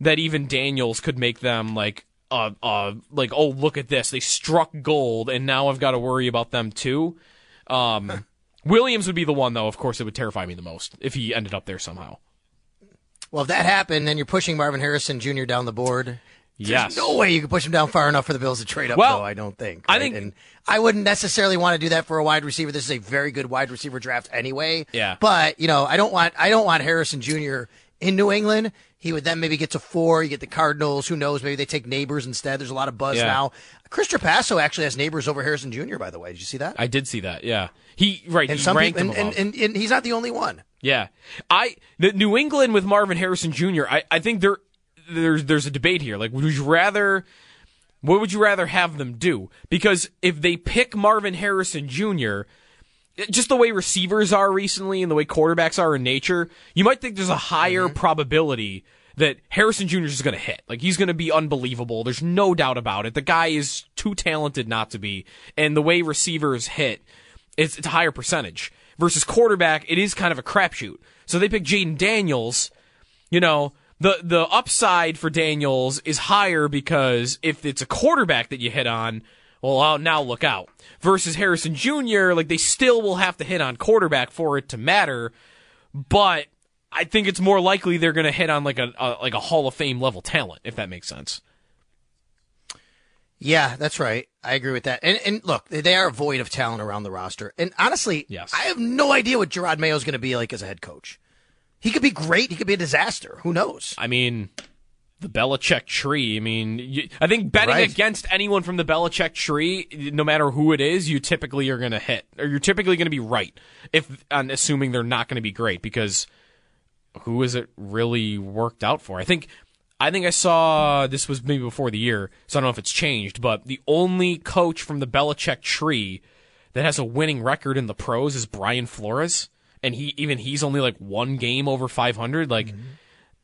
that even Daniels could make them like uh uh like oh look at this they struck gold and now I've got to worry about them too. Um, Williams would be the one though. Of course, it would terrify me the most if he ended up there somehow. Well, if that happened, then you're pushing Marvin Harrison Jr. down the board. Yes. There's no way you could push him down far enough for the Bills to trade up, Well, though, I don't think. I think- and I wouldn't necessarily want to do that for a wide receiver. This is a very good wide receiver draft anyway. Yeah. But, you know, I don't want I don't want Harrison Jr. in New England. He would then maybe get to four. You get the Cardinals. Who knows? Maybe they take neighbors instead. There's a lot of buzz Yeah. now. Chris Trapasso actually has neighbors over Harrison Jr. By the way, did you see that? I did see that. Yeah, he right. and he ranked people, and, and, and, and he's not the only one. Yeah, I the New England with Marvin Harrison Jr. I, I think there there's there's a debate here. Like, would you rather? What would you rather have them do? Because if they pick Marvin Harrison Jr., just the way receivers are recently and the way quarterbacks are in nature, you might think there's a higher mm-hmm. probability that Harrison Jr. is going to hit. Like he's going to be unbelievable. There's no doubt about it. The guy is too talented not to be. And the way receivers hit, it's, it's a higher percentage. Versus quarterback, it is kind of a crapshoot. So they pick Jayden Daniels. You know, the the upside for Daniels is higher because if it's a quarterback that you hit on, well, uh, now look out. Versus Harrison Jr., like they still will have to hit on quarterback for it to matter, but I think it's more likely they're going to hit on like a, a like a Hall of Fame level talent, if that makes sense. Yeah, that's right. I agree with that. And and look, they are void of talent around the roster. And honestly, Yes. I have no idea what Jerod Mayo is going to be like as a head coach. He could be great. He could be a disaster. Who knows? I mean, the Belichick tree. I mean, you, I think betting Right. against anyone from the Belichick tree, no matter who it is, you typically are going to hit, or you're typically going to be right. If on assuming they're not going to be great, because who is it really worked out for? I think. I think I saw this was maybe before the year, so I don't know if it's changed, but the only coach from the Belichick tree that has a winning record in the pros is Brian Flores, and he even he's only like one game over 500. Like Mm-hmm.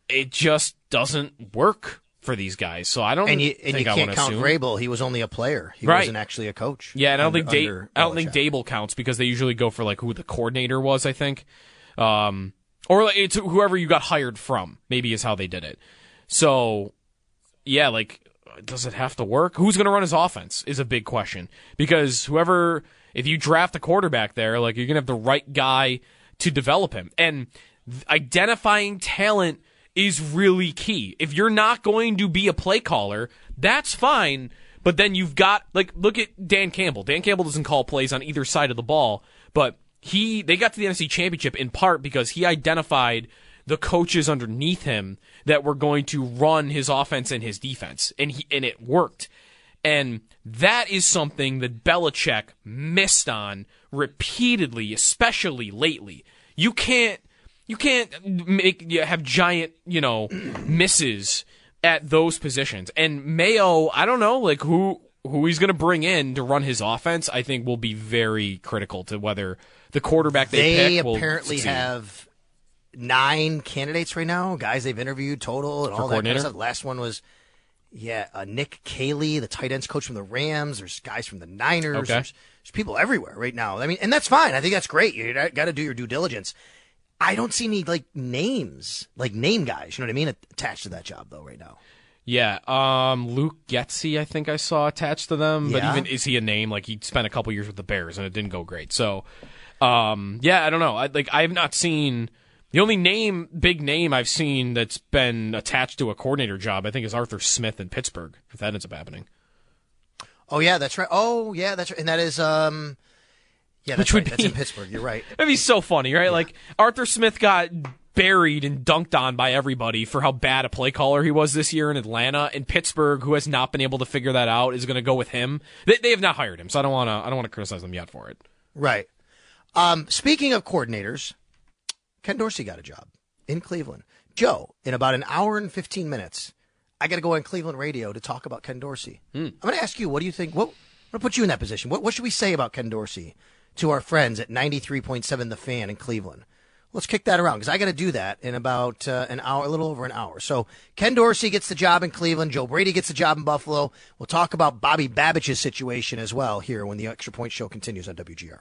it just doesn't work for these guys. So I don't And you and think you can't count assume. Vrabel. He was only a player. He Right. wasn't actually a coach. Yeah, and I don't think da- I don't think Daboll counts because they usually go for like who the coordinator was. I think, um, or like it's whoever you got hired from. Maybe is how they did it. So, yeah, like does it have to work? Who's going to run his offense is a big question because whoever if you draft a quarterback there, like you're going to have the right guy to develop him and identifying talent is really key. If you're not going to be a play caller, that's fine. But then you've got like look at Dan Campbell. Dan Campbell doesn't call plays on either side of the ball, but he they got to the NFC Championship in part because he identified the coaches underneath him that were going to run his offense and his defense, and he and it worked. And that is something that Belichick missed on repeatedly, especially lately. You can't you can't make you have giant, you know, misses at those positions. And Mayo, I don't know, like who who he's going to bring in to run his offense, I think will be very critical to whether the quarterback they, They pick will apparently succeed. have nine candidates right now, guys they've interviewed total and For all that kind of stuff. Last one was, yeah, uh, Nick Caley, the tight ends coach from the Rams. There's guys from the Niners. Okay. There's, there's people everywhere right now. I mean, and that's fine. I think that's great. You got to do your due diligence. I don't see any like names, like name guys. You know what I mean? Attached to that job though, right now. Yeah, um, Luke Getsy, I think I saw attached to them. But Yeah. even is he a name? Like he spent a couple years with the Bears and it didn't go great. So, um, yeah, I don't know. I, like I have not seen The only name, big name I've seen that's been attached to a coordinator job, I think, is Arthur Smith in Pittsburgh. If that ends up happening, Oh yeah, that's right. Oh yeah, that's right. And that is um, yeah, that's Which would right. That's be- in Pittsburgh. You're right. that'd be so funny, right? Like Arthur Smith got buried and dunked on by everybody for how bad a play caller he was this year in Atlanta. And Pittsburgh, who has not been able to figure that out, is going to go with him. They, they have not hired him, so I don't want to. I don't want to criticize them yet for it. Right. Um, speaking of coordinators, Ken Dorsey got a job in Cleveland. Joe, in about an hour and 15 minutes, I got to go on Cleveland radio to talk about Ken Dorsey. I'm going to ask you, what do you think? What, I'm going to put you in that position. What, what should we say about Ken Dorsey to our friends at 93.7 The Fan in Cleveland? Let's kick that around because I got to do that in about uh, an hour, a little over an hour. So Ken Dorsey gets the job in Cleveland. Joe Brady gets the job in Buffalo. We'll talk about Bobby Babich's situation as well here when the Extra Point Show continues on WGR.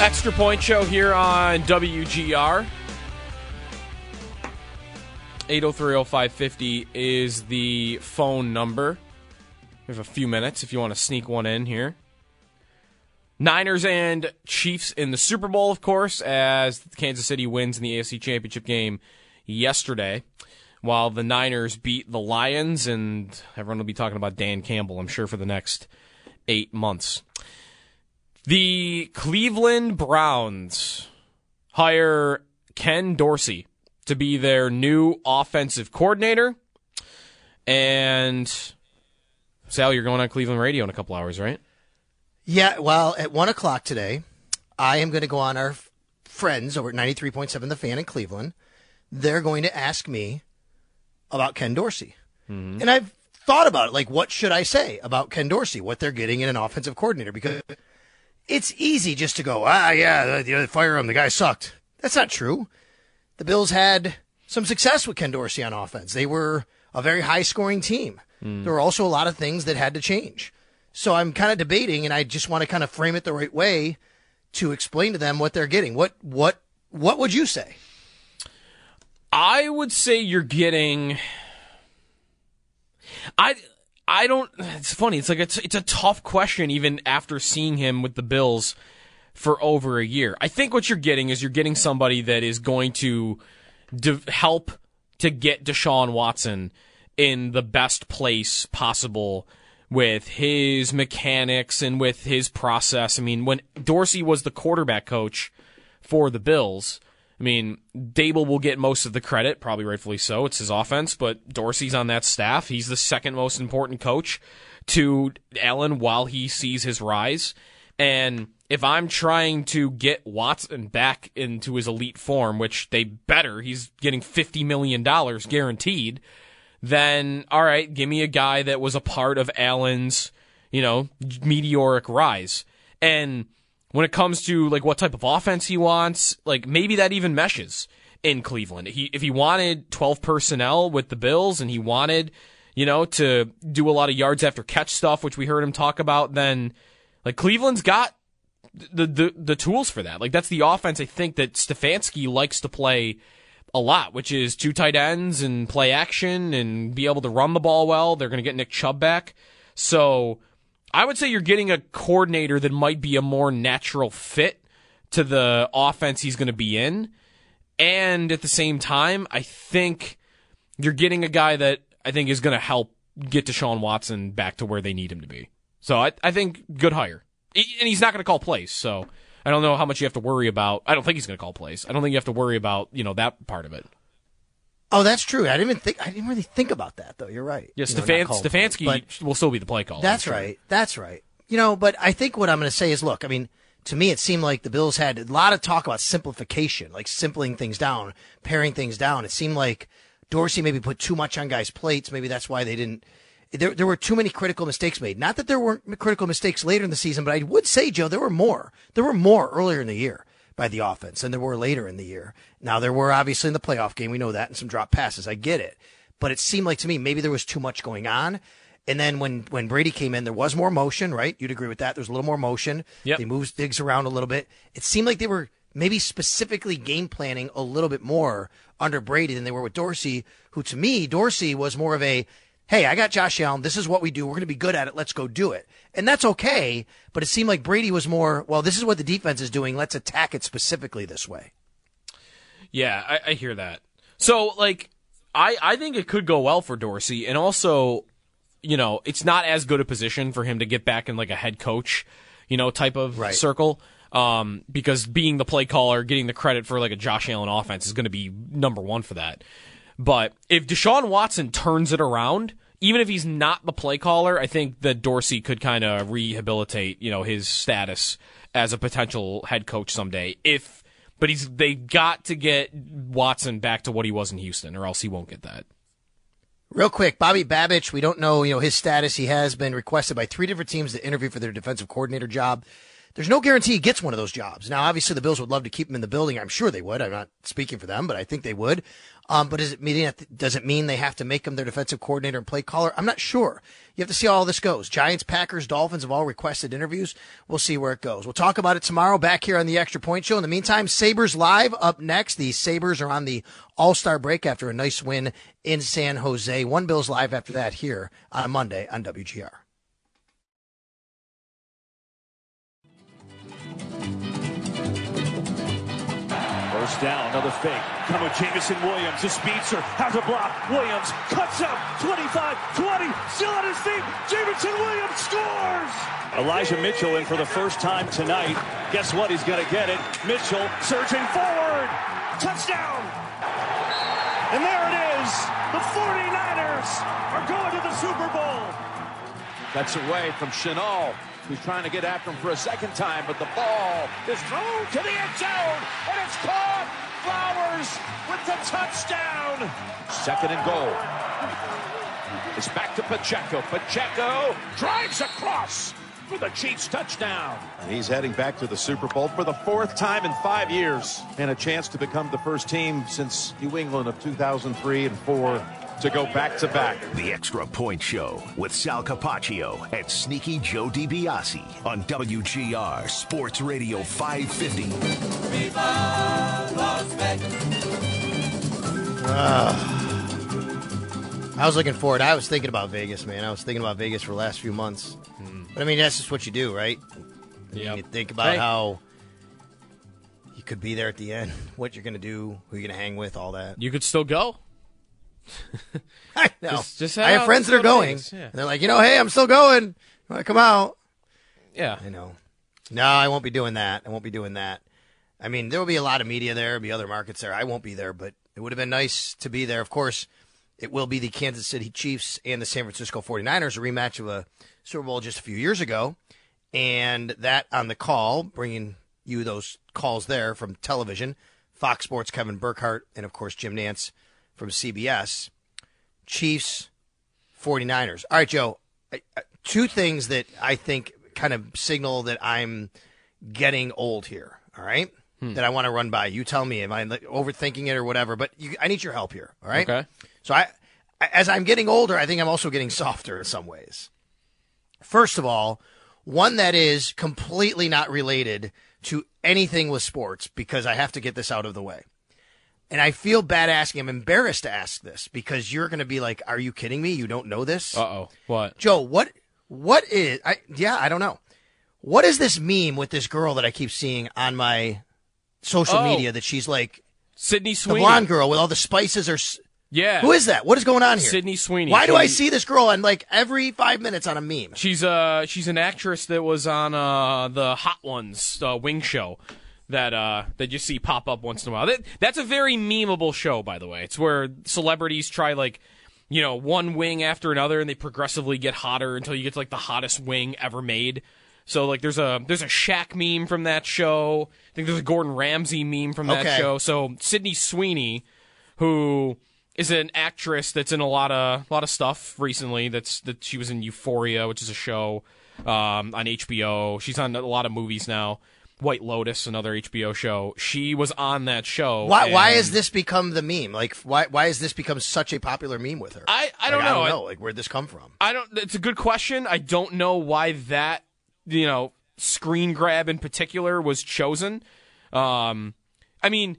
Extra Point Show here on WGR. 8030550 is the phone number. We have a few minutes if you want to sneak one in here. Niners and Chiefs in the Super Bowl, of course, as Kansas City wins in the AFC Championship game yesterday. While the Niners beat the Lions, and everyone will be talking about Dan Campbell, I'm sure, for the next eight months. The Cleveland Browns hire Ken Dorsey to be their new offensive coordinator. And Sal, you're going on Cleveland radio in a couple hours, right? Yeah, well, at one o'clock today, I am going to go on our friends over at 93.7 The Fan in Cleveland. They're going to ask me about Ken Dorsey. Mm-hmm. And I've thought about it. Like, what should I say about Ken Dorsey? What they're getting in an offensive coordinator? Because it's easy just to go, ah, yeah, the, the, fire him. The guy sucked. That's not true. The Bills had some success with Ken Dorsey on offense. They were a very high scoring team. There were also a lot of things that had to change. So I'm kind of debating, and I just want to kind of frame it the right way to explain to them what they're getting. What what what would you say? I would say you're getting. I I don't. It's funny. It's like it's it's a tough question even after seeing him with the Bills for over a year. I think what you're getting is you're getting somebody that is going to de- help to get Deshaun Watson in the best place possible with his mechanics and with his process. I mean, when Dorsey was the quarterback coach for the Bills, I mean, Daboll will get most of the credit, probably rightfully so. It's his offense, but Dorsey's on that staff. He's the second most important coach to Allen while he sees his rise. And if I'm trying to get Watson back into his elite form, which they better, he's getting $50 million guaranteed, then all right, give me a guy that was a part of Allen's, you know, meteoric rise. And when it comes to like what type of offense he wants, like maybe that even meshes in Cleveland. He if he wanted 12 personnel with the Bills and he wanted, you know, to do a lot of yards after catch stuff, which we heard him talk about, then like Cleveland's got the the the tools for that. Like that's the offense I think that Stefanski likes to play a lot, which is two tight ends and play action and be able to run the ball well. They're going to get Nick Chubb back. So I would say you're getting a coordinator that might be a more natural fit to the offense he's going to be in. And at the same time, I think you're getting a guy that I think is going to help get Deshaun Watson back to where they need him to be. So I, I think good hire. And he's not going to call plays, so I don't know how much you have to worry about. I don't think he's going to call plays. I don't think you have to worry about, you know, that part of it. Oh, that's true. I didn't even think. I didn't really think about that, though. You're right. Yeah, You know, Stefan, not Stefanski but- will still be the play caller. That's sure. right. That's right. You know, but I think what I'm going to say is, look, I mean, to me, it seemed like the Bills had a lot of talk about simplification, like simpling things down, paring things down. It seemed like Dorsey maybe put too much on guys' plates. Maybe that's why they didn't. There, there were too many critical mistakes made. Not that there weren't critical mistakes later in the season, but I would say, Joe, there were more. There were more earlier in the year by the offense than there were later in the year. Now, there were obviously in the playoff game. We know that and some drop passes. I get it. But it seemed like to me, maybe there was too much going on. And then when, when Brady came in, there was more motion, right? You'd agree with that. There's a little more motion. Yep. They moved things around a little bit. It seemed like they were maybe specifically game planning a little bit more under Brady than they were with Dorsey, who to me, Dorsey was more of a, hey, I got Josh Allen. This is what we do. We're going to be good at it. Let's go do it. And that's okay. But it seemed like Brady was more, well, this is what the defense is doing. Let's attack it specifically this way. Yeah, I, I hear that. So, like, I, I think it could go well for Dorsey. And also, you know, it's not as good a position for him to get back in like a head coach, you know, type of Right. circle. Um, because being the play caller, getting the credit for like a Josh Allen offense is going to be number one for that. But if Deshaun Watson turns it around, even if he's not the play caller, I think that Dorsey could kind of rehabilitate, you know, his status as a potential head coach someday. If, but he's they got to get Watson back to what he was in Houston, or else he won't get that. Real quick, Bobby Babich, we don't know, you know, his status. He has been requested by three different teams to interview for their defensive coordinator job. There's no guarantee he gets one of those jobs. Now, obviously, the Bills would love to keep him in the building. I'm sure they would. I'm not speaking for them, but I think they would. Um, but does it mean does it mean they have to make him their defensive coordinator and play caller? I'm not sure. You have to see how all this goes. Giants, Packers, Dolphins have all requested interviews. We'll see where it goes. We'll talk about it tomorrow back here on the Extra Point Show. In the meantime, Sabres live up next. The Sabres are on the All Star break after a nice win in San Jose. One Bills live after that here on Monday on WGR. First down, another fake. Come with Jameson Williams. The speedster has a block. Williams cuts up 25 20. Still on his feet. Jameson Williams scores. Elijah Mitchell in for the first time tonight. Guess what? He's going to get it. Mitchell surging forward. Touchdown. And there it is. The 49ers are going to the Super Bowl. That's away from Chenal, who's trying to get after him for a second time, but the ball is thrown to the end zone, and it's caught. Flowers with the touchdown. Second and goal. It's back to Pacheco. Pacheco drives across for the Chiefs touchdown. And he's heading back to the Super Bowl for the fourth time in five years and a chance to become the first team since New England of 2003 and 4 to go back to back. The Extra Point Show with Sal Capaccio and Sneaky Joe DiBiase on WGR Sports Radio 550. Ah. I was looking forward. I was thinking about Vegas, man. I was thinking about Vegas for the last few months. Hmm. But I mean, that's just what you do, right? I mean, Yep. You think about Hey. how you could be there at the end, what you're going to do, who you're going to hang with, all that. You could still go. I know. Just- just I have friends that are going. Yeah. And they're like, you know, hey, I'm still going. You want to come out? Yeah. I know. No, I won't be doing that. I won't be doing that. I mean, there will be a lot of media there, there'll be other markets there. I won't be there, but it would have been nice to be there. Of course, it will be the Kansas City Chiefs and the San Francisco 49ers, a rematch of a Super Bowl just a few years ago. And that on the call, bringing you those calls there from television, Fox Sports, Kevin Burkhardt, and of course, Jim Nantz from CBS. Chiefs, 49ers. All right, Joe. Two things that I think kind of signal that I'm getting old here. All right. Hmm. That I want to run by. You tell me, am I overthinking it or whatever? But you, I need your help here. All right. Okay. So I, as I'm getting older, I think I'm also getting softer in some ways. First of all, one that is completely not related to anything with sports because I have to get this out of the way. And I feel bad asking. I'm embarrassed to ask this because you're going to be like, "Are you kidding me? You don't know this?" Uh oh. What? Joe, what what is I yeah, I don't know. What is this meme with this girl that I keep seeing on my social Oh. media that she's like Sydney Sweeney, the blonde girl with all the spices or Yeah. Who is that? What is going on here? Sydney Sweeney. Why do I see this girl on like every 5 minutes on a meme? She's uh she's an actress that was on uh the Hot Ones uh, wing show that uh that you see pop up once in a while. That, that's a very memeable show, by the way. It's where celebrities try like you know one wing after another, and they progressively get hotter until you get to like the hottest wing ever made. So like there's a there's a Shaq meme from that show. I think there's a Gordon Ramsay meme from that Okay. show. So Sydney Sweeney, who is an actress that's in a lot of a lot of stuff recently. That's that she was in Euphoria, which is a show um, on HBO. She's on a lot of movies now. White Lotus, another HBO show. She was on that show. Why why has this become the meme? Like why why has this become such a popular meme with her? I I Like, don't I know. don't I- know. Like where'd this come from? I don't. It's a good question. I don't know why that you know screen grab in particular was chosen. Um, I mean,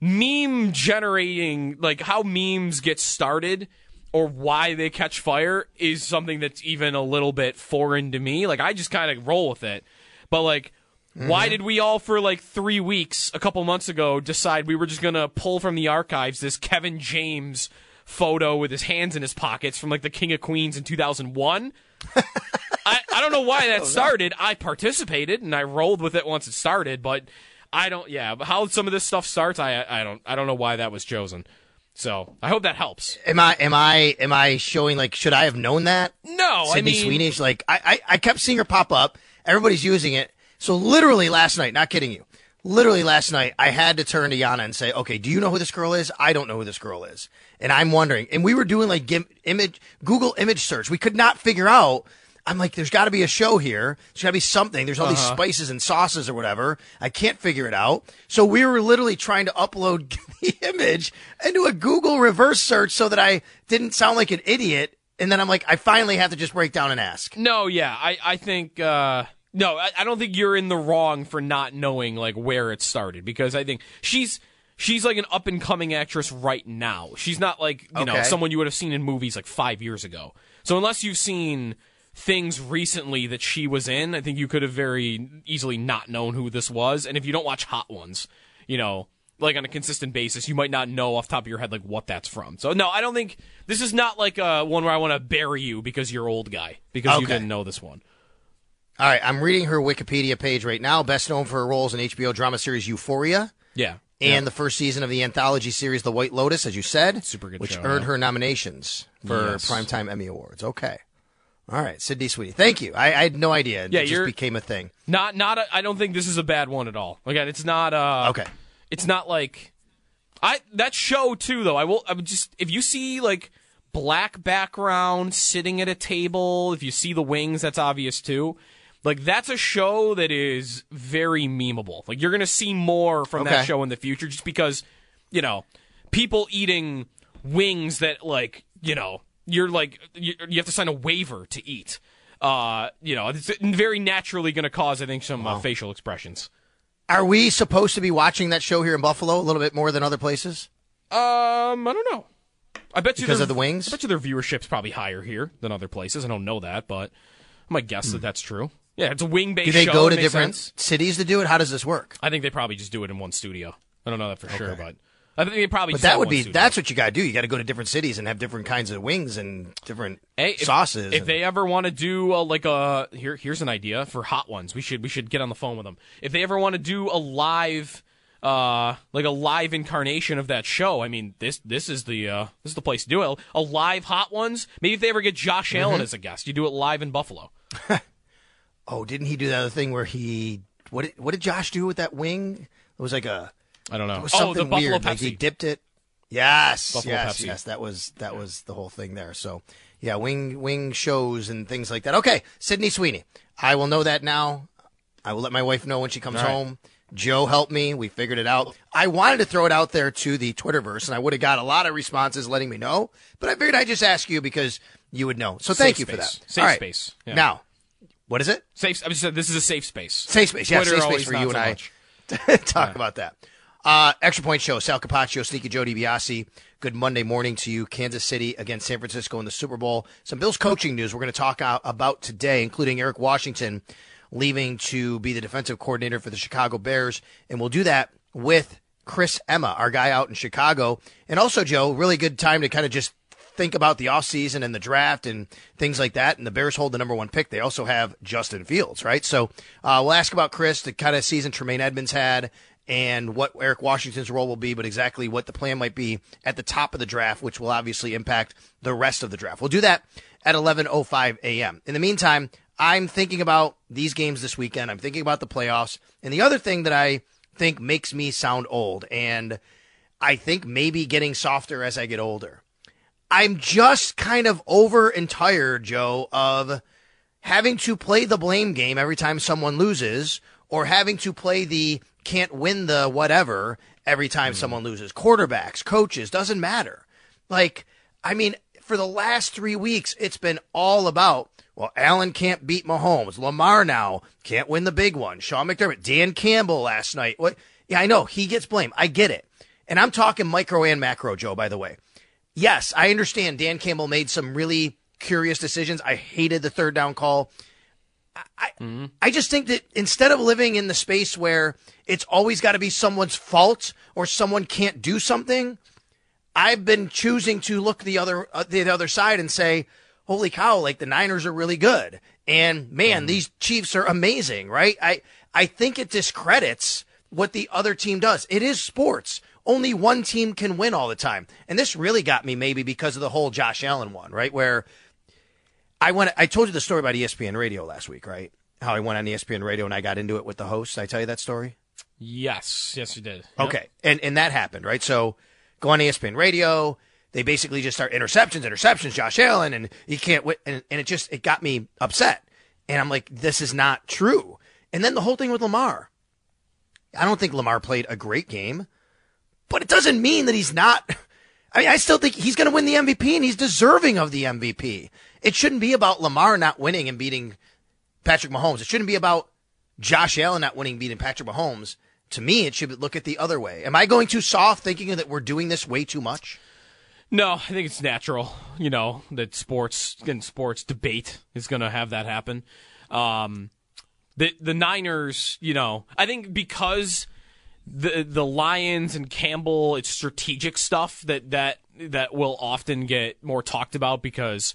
meme generating, like how memes get started or why they catch fire is something that's even a little bit foreign to me. Like I just kind of roll with it. But like why mm-hmm. did we all for like 3 weeks a couple months ago decide we were just going to pull from the archives this Kevin James photo with his hands in his pockets from like the King of Queens in 2001? I, I don't know why that oh, started. I participated and I rolled with it once it started, but I don't. Yeah, how some of this stuff starts, I I don't I don't know why that was chosen. So I hope that helps. Am I am I am I showing like should I have known that? No, I Sydney mean- Sweeney's like I, I I kept seeing her pop up. Everybody's using it. So literally last night, not kidding you. Literally last night, I had to turn to Yana and say, "Okay, do you know who this girl is? I don't know who this girl is." And I'm wondering. And we were doing like gim- image Google image search. We could not figure out. I'm like, there's got to be a show here. There's got to be something. There's all these Uh-huh. spices and sauces or whatever. I can't figure it out. So we were literally trying to upload the image into a Google reverse search so that I didn't sound like an idiot. And then I'm like, I finally have to just break down and ask. No, yeah, I I think uh no, I, I don't think you're in the wrong for not knowing like where it started because I think she's she's like an up and coming actress right now. She's not like you know Okay. someone you would have seen in movies like five years ago. So unless you've seen things recently that she was in, I think you could have very easily not known who this was. And if you don't watch Hot Ones, you know. Like on a consistent basis, you might not know off the top of your head like what that's from. So no, I don't think this is not like uh, one where I want to bury you because you're old guy because you Okay. didn't know this one. All right, I'm reading her Wikipedia page right now. Best known for her roles in HBO drama series Euphoria Yeah. and the first season of the anthology series The White Lotus, as you said, Super good which show, earned yeah. her nominations for Yes. Primetime Emmy Awards. Okay. All right, Sydney Sweeney. Thank you. I, I had no idea. Yeah, it just became a thing. Not not a, I don't think this is a bad one at all. Again, it's not uh Okay. It's not like I that show too though. I will I would just if you see like black background sitting at a table, if you see the wings, that's obvious too. Like that's a show that is very memeable. Like you're going to see more from Okay. that show in the future just because, you know, people eating wings that like, you know, you're like you, you have to sign a waiver to eat. Uh, you know, it's very naturally going to cause I think some uh, facial expressions. Are we supposed to be watching that show here in Buffalo a little bit more than other places? Um, I don't know. I bet you Because of the wings? I bet you their viewership's probably higher here than other places. I don't know that, but I might guess that that's true. Yeah, it's a wing based. Do they show. go to different sense. cities to do it? How does this work? I think they probably just do it in one studio. I don't know that for sure, but I think they probably. But just that would one be studio. that's what you got to do. You got to go to different cities and have different kinds of wings and different Hey, if, sauces. If and- they ever want to do a, like a here, here's an idea for hot ones. We should we should get on the phone with them. If they ever want to do a live, uh, like a live incarnation of that show, I mean this this is the uh, this is the place to do it. A live hot ones. Maybe if they ever get Josh Allen Mhm. as a guest, you do it live in Buffalo. oh, didn't he do that other thing where he what did, what did Josh do with that wing? It was like a I don't know. It was Oh, something the Buffalo weird. Like he dipped it. Yes, Buffalo yes, Pepsi. yes. That was that was the whole thing there. So yeah, wing wing shows and things like that. Okay, Sydney Sweeney. I will know that now. I will let my wife know when she comes right. home. Joe helped me. We figured it out. I wanted to throw it out there to the Twitterverse, and I would have got a lot of responses letting me know. But I figured I'd just ask you because you would know. So thank Safe you for that. Safe All right. space. Yeah. Now, what is it? Safe. I just said this is a safe space. Safe space, yeah, Twitter safe space for you and so I. Talk about that. Uh, extra point show. Sal Capaccio, Sneaky Joe DiBiase. Good Monday morning to you. Kansas City against San Francisco in the Super Bowl. Some Bills coaching news we're going to talk about today, including Eric Washington leaving to be the defensive coordinator for the Chicago Bears, and we'll do that with Chris Emma, our guy out in Chicago, and also Joe. Really good time to kind of just think about the offseason and the draft and things like that. And the Bears hold the number one pick. They also have Justin Fields, right? So uh, we'll ask about Chris, the kind of season Tremaine Edmunds had, and what Eric Washington's role will be, but exactly what the plan might be at the top of the draft, which will obviously impact the rest of the draft. We'll do that at 11:05 a.m. In the meantime, I'm thinking about these games this weekend. I'm thinking about the playoffs, and the other thing that I think makes me sound old, and I think maybe getting softer as I get older. I'm just kind of over and tired, Joe, of having to play the blame game every time someone loses or having to play the can't win the whatever every time hmm. someone loses. Quarterbacks, coaches, doesn't matter. Like, I mean, for the last three weeks, it's been all about, well, Allen can't beat Mahomes. Lamar now can't win the big one. Sean McDermott, Dan Campbell last night. What? Yeah, I know. He gets blamed. I get it. And I'm talking micro and macro, Joe, by the way. Yes, I understand Dan Campbell made some really curious decisions. I hated the third down call. I, mm-hmm. I just think that instead of living in the space where it's always got to be someone's fault or someone can't do something, I've been choosing to look the other uh, the other side and say, "Holy cow! Like the Niners are really good, and man, mm. these Chiefs are amazing." Right? I I think it discredits what the other team does. It is sports. Only one team can win all the time, and this really got me maybe because of the whole Josh Allen one, right? Where I went. I told you the story about ESPN Radio last week, right? How I went on ESPN Radio and I got into it with the host. Did I tell you that story? Yes, yes, you did. Okay, and and that happened, right? So go on ESPN Radio. They basically just start interceptions, interceptions, Josh Allen, and he can't win. And, and it just, it got me upset. And I'm like, this is not true. And then the whole thing with Lamar. I don't think Lamar played a great game, but it doesn't mean that he's not. I mean, I still think he's going to win the MVP and he's deserving of the MVP. It shouldn't be about Lamar not winning and beating Patrick Mahomes. It shouldn't be about Josh Allen not winning, beating Patrick Mahomes to me, it should look at the other way. Am I going too soft thinking that we're doing this way too much? No, I think it's natural, you know, that sports and sports debate is going to have that happen. Um, the the Niners, you know, I think because the the Lions and Campbell, it's strategic stuff that that that will often get more talked about because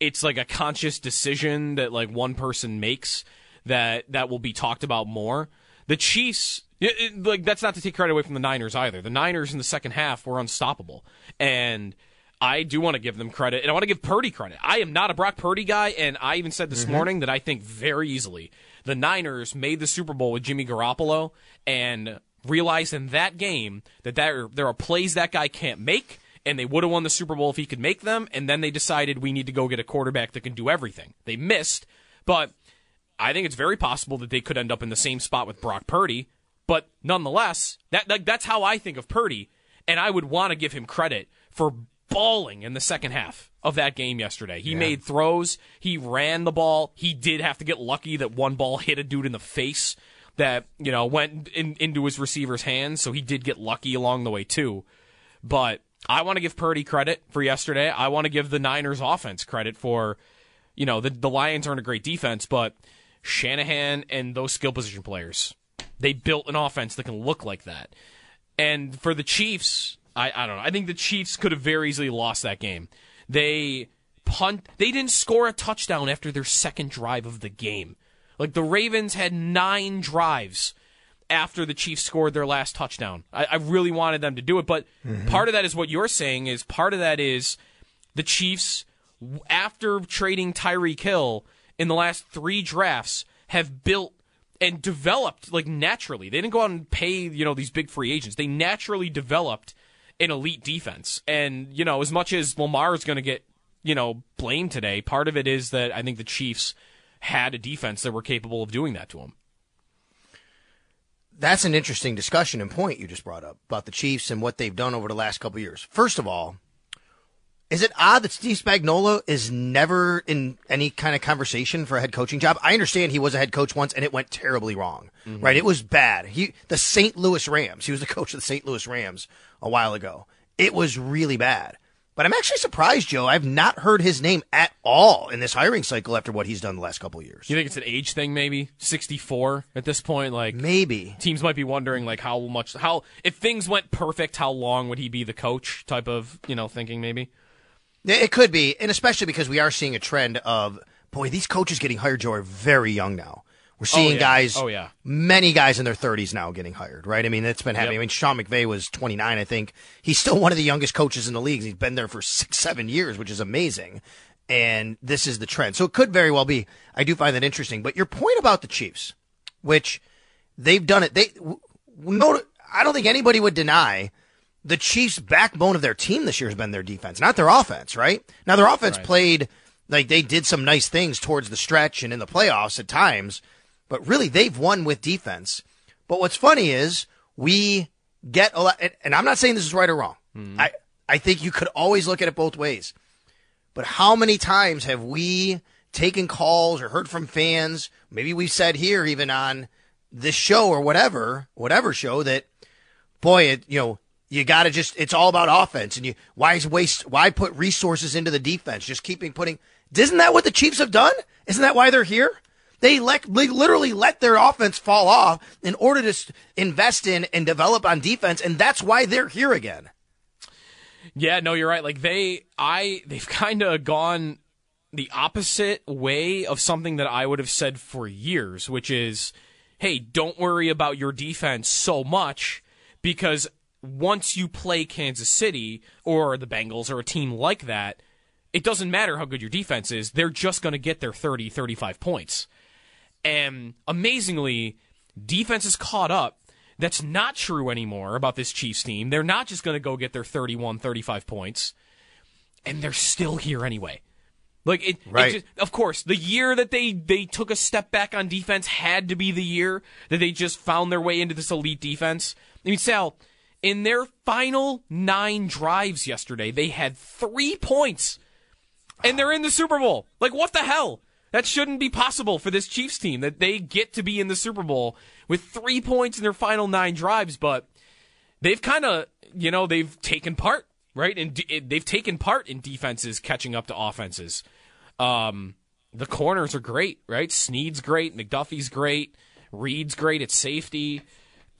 it's like a conscious decision that like one person makes that that will be talked about more. The Chiefs it, it, like that's not to take credit away from the Niners either. The Niners in the second half were unstoppable, and I do want to give them credit, and I want to give Purdy credit. I am not a Brock Purdy guy, and I even said this mm-hmm. morning that I think very easily the Niners made the Super Bowl with Jimmy Garoppolo and realized in that game that there there are plays that guy can't make. And they would have won the Super Bowl if he could make them. And then they decided we need to go get a quarterback that can do everything. They missed, but I think it's very possible that they could end up in the same spot with Brock Purdy but nonetheless, that, that that's how I think of Purdy, and I would want to give him credit for balling in the second half of that game yesterday. He yeah. made throws, he ran the ball. He did have to get lucky that one ball hit a dude in the face that, you know, went in, into his receiver's hands, so he did get lucky along the way too. But I want to give Purdy credit for yesterday. I want to give the Niners offense credit for, you know, the the Lions aren't a great defense, but Shanahan and those skill position players they built an offense that can look like that. And for the Chiefs, I, I don't know. I think the Chiefs could have very easily lost that game. They punt. They didn't score a touchdown after their second drive of the game. Like the Ravens had nine drives after the Chiefs scored their last touchdown. I, I really wanted them to do it, but mm-hmm. part of that is what you're saying. Is part of that is the Chiefs after trading Tyreek Hill in the last three drafts have built and developed like naturally. They didn't go out and pay, you know, these big free agents. They naturally developed an elite defense. And, you know, as much as Lamar is going to get, you know, blamed today, part of it is that I think the Chiefs had a defense that were capable of doing that to him. That's an interesting discussion and point you just brought up about the Chiefs and what they've done over the last couple years. First of all, is it odd that Steve Spagnuolo is never in any kind of conversation for a head coaching job? I understand he was a head coach once and it went terribly wrong. Mm-hmm. Right? It was bad. He the St. Louis Rams. He was the coach of the St. Louis Rams a while ago. It was really bad. But I'm actually surprised, Joe. I've not heard his name at all in this hiring cycle after what he's done the last couple years. You think it's an age thing, maybe? 64 at this point, like maybe teams might be wondering, like how much, how if things went perfect, how long would he be the coach? Type of you know thinking, maybe. It could be, and especially because we are seeing a trend of boy, these coaches getting hired, Joe, are very young now. We're seeing oh, yeah. guys, oh yeah, many guys in their 30s now getting hired, right? I mean, it's been happening. Yep. I mean, Sean McVay was 29, I think. He's still one of the youngest coaches in the league. He's been there for six, seven years, which is amazing. And this is the trend. So it could very well be. I do find that interesting. But your point about the Chiefs, which they've done it, they no, I don't think anybody would deny the Chiefs' backbone of their team this year has been their defense, not their offense, right? Now, their offense right. played like they did some nice things towards the stretch and in the playoffs at times, but really they've won with defense. But what's funny is we get a lot, and I'm not saying this is right or wrong. Mm-hmm. I, I think you could always look at it both ways. But how many times have we taken calls or heard from fans? Maybe we've said here, even on this show or whatever, whatever show, that – boy, it, you know, you got to just, it's all about offense. And you, why waste, why put resources into the defense? Just keeping putting, isn't that what the Chiefs have done? Isn't that why they're here? They, let, they literally let their offense fall off in order to invest in and develop on defense. And that's why they're here again. Yeah, no, you're right. Like they, I, they've kind of gone the opposite way of something that I would have said for years, which is, hey, don't worry about your defense so much because once you play Kansas City or the Bengals or a team like that, it doesn't matter how good your defense is. They're just going to get their 30, 35 points. And amazingly, defense is caught up. That's not true anymore about this Chiefs team. They're not just going to go get their 31, 35 points, and they're still here anyway. Like it, right. It just, of course, the year that they they took a step back on defense had to be the year that they just found their way into this elite defense. I mean, Sal, in their final nine drives yesterday, they had three points, and they're in the Super Bowl. Like, what the hell? That shouldn't be possible for this Chiefs team that they get to be in the Super Bowl with three points in their final nine drives, but they've kind of, you know, they've taken part, right? And they've taken part in defenses catching up to offenses. Um, the corners are great, right? Sneed's great, McDuffie's great, Reid's great at safety.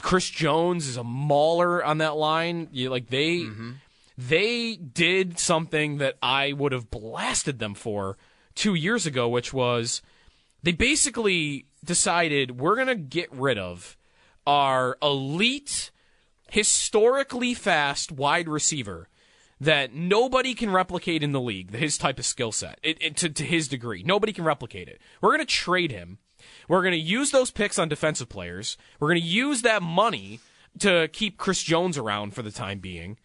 Chris Jones is a mauler on that line. You like they mm-hmm. they did something that I would have blasted them for two years ago, which was they basically decided we're gonna get rid of our elite, historically fast wide receiver that nobody can replicate in the league, his type of skill set, it, it, to, to his degree. Nobody can replicate it. We're going to trade him we're going to use those picks on defensive players. We're going to use that money to keep Chris Jones around for the time being.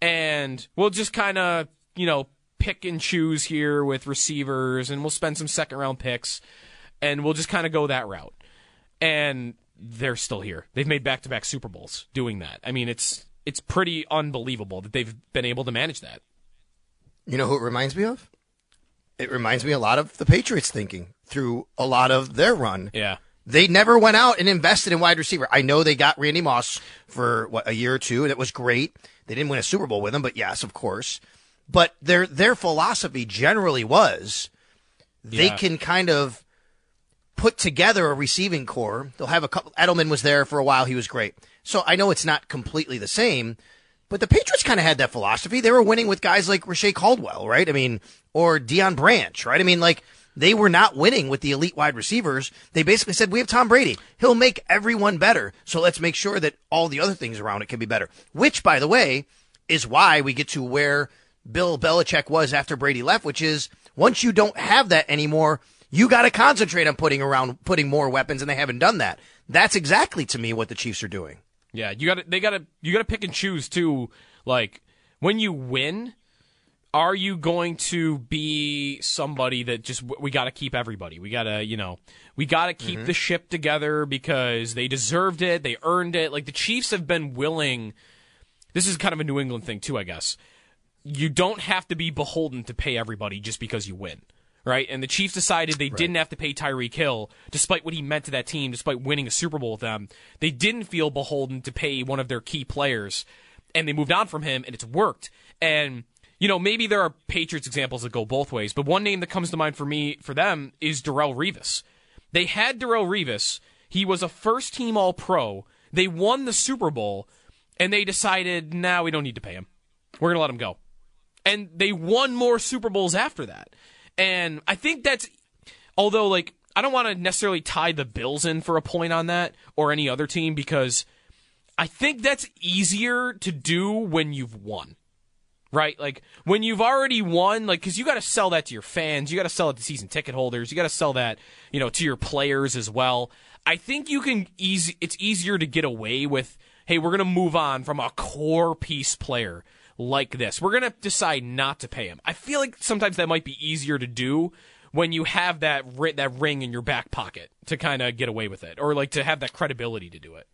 And we'll just kind of, you know, pick and choose here with receivers and we'll spend some second round picks and we'll just kind of go that route. And they're still here. They've made back to back Super Bowls doing that. I mean, it's it's pretty unbelievable that they've been able to manage that. You know who it reminds me of? It reminds me a lot of the Patriots thinking through a lot of their run. Yeah. They never went out and invested in wide receiver. I know they got Randy Moss for what a year or two, and it was great. They didn't win a Super Bowl with him, but yes, of course. But their their philosophy generally was they yeah. can kind of put together a receiving corps. They'll have a couple. Edelman was there for a while; he was great. So I know it's not completely the same, but the Patriots kind of had that philosophy. They were winning with guys like Reche Caldwell, right? I mean, or Deion Branch, right? I mean, like they were not winning with the elite wide receivers. They basically said, we have Tom Brady. He'll make everyone better. So let's make sure that all the other things around it can be better. Which, by the way, is why we get to where Bill Belichick was after Brady left, which is once you don't have that anymore, you got to concentrate on putting around, putting more weapons, and they haven't done that. That's exactly to me what the Chiefs are doing. Yeah, you got to, they got to, you got to pick and choose too. Like when you win, are you going to be somebody that just we got to keep everybody? We got to, you know, we got to keep mm-hmm. the ship together because they deserved it, they earned it. Like the Chiefs have been willing. This is kind of a New England thing too, I guess. You don't have to be beholden to pay everybody just because you win, right? And the Chiefs decided they right. didn't have to pay Tyreek Hill, despite what he meant to that team, despite winning a Super Bowl with them. They didn't feel beholden to pay one of their key players, and they moved on from him, and it's worked. And you know, maybe there are Patriots examples that go both ways, but one name that comes to mind for me for them is Darrelle Revis. They had Darrelle Revis. He was a first team All Pro. They won the Super Bowl, and they decided, now nah, we don't need to pay him. We're gonna let him go. And they won more Super Bowls after that. And I think that's, although like I don't want to necessarily tie the Bills in for a point on that or any other team because I think that's easier to do when you've won right? Like when you've already won, like because you got to sell that to your fans, you got to sell it to season ticket holders, you got to sell that, you know, to your players as well. I think you can easy. It's easier to get away with. Hey, we're gonna move on from a core piece player like this. We're gonna decide not to pay him. I feel like sometimes that might be easier to do when you have that that ring in your back pocket to kind of get away with it, or like to have that credibility to do it.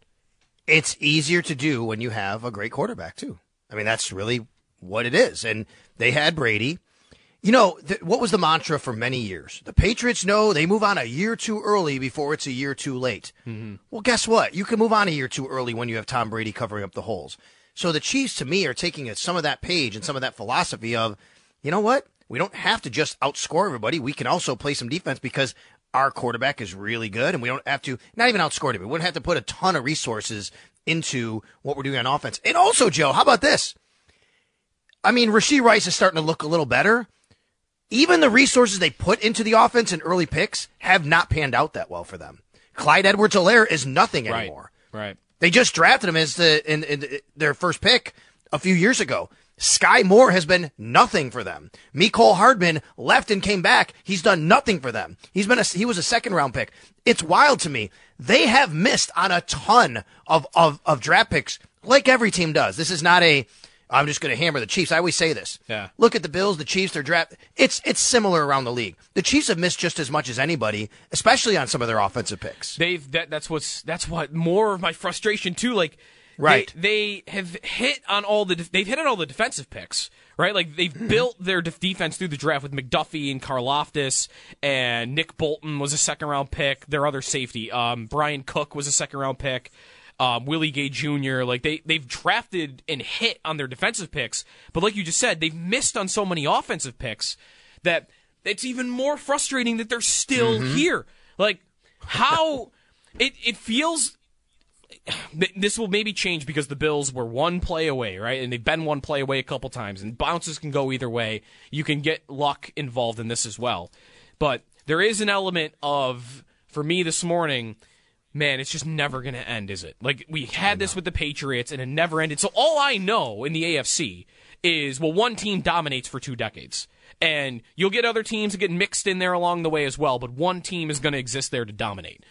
It's easier to do when you have a great quarterback too. I mean, that's really what it is. And they had Brady. You know, th- what was the mantra for many years? The Patriots know they move on a year too early before it's a year too late. Mm-hmm. Well, guess what? You can move on a year too early when you have Tom Brady covering up the holes. So the Chiefs, to me, are taking a, some of that page and some of that philosophy of, you know what? We don't have to just outscore everybody. We can also play some defense because our quarterback is really good and we don't have to, not even outscore him. We wouldn't have to put a ton of resources into what we're doing on offense. And also, Joe, how about this? I mean, Rashee Rice is starting to look a little better. Even the resources they put into the offense and early picks have not panned out that well for them. Clyde Edwards Helaire is nothing Right. anymore. Right. They just drafted him as the in, in their first pick a few years ago. Skyy Moore has been nothing for them. Mecole Hardman left and came back. He's done nothing for them. He's been a, he was a second round pick. It's wild to me. They have missed on a ton of, of, of draft picks like every team does. This is not a, I'm just going to hammer the Chiefs. I always say this. Yeah. Look at the Bills, the Chiefs, their draft. It's, it's similar around the league. The Chiefs have missed just as much as anybody, especially on some of their offensive picks. They've that that's what's that's what more of my frustration too. Like Right. they, they have hit on all the they've hit on all the defensive picks. Right, like they've built their def- defense through the draft with McDuffie and Karlaftis, and Nick Bolton was a second round pick. Their other safety, um, Bryan Cook was a second round pick. Um, Willie Gay Jr. Like they they've drafted and hit on their defensive picks, but like you just said, they've missed on so many offensive picks that it's even more frustrating that they're still Mm-hmm. here. Like how it it feels this will maybe change because the Bills were one play away, right? And they've been one play away a couple times, and bounces can go either way. You can get luck involved in this as well. But there is an element of, for me this morning, man, it's just never going to end, is it? Like, we had this with the Patriots, and it never ended. So all I know in the AFC is, well, one team dominates for two decades. And you'll get other teams that get mixed in there along the way as well, but one team is going to exist there to dominate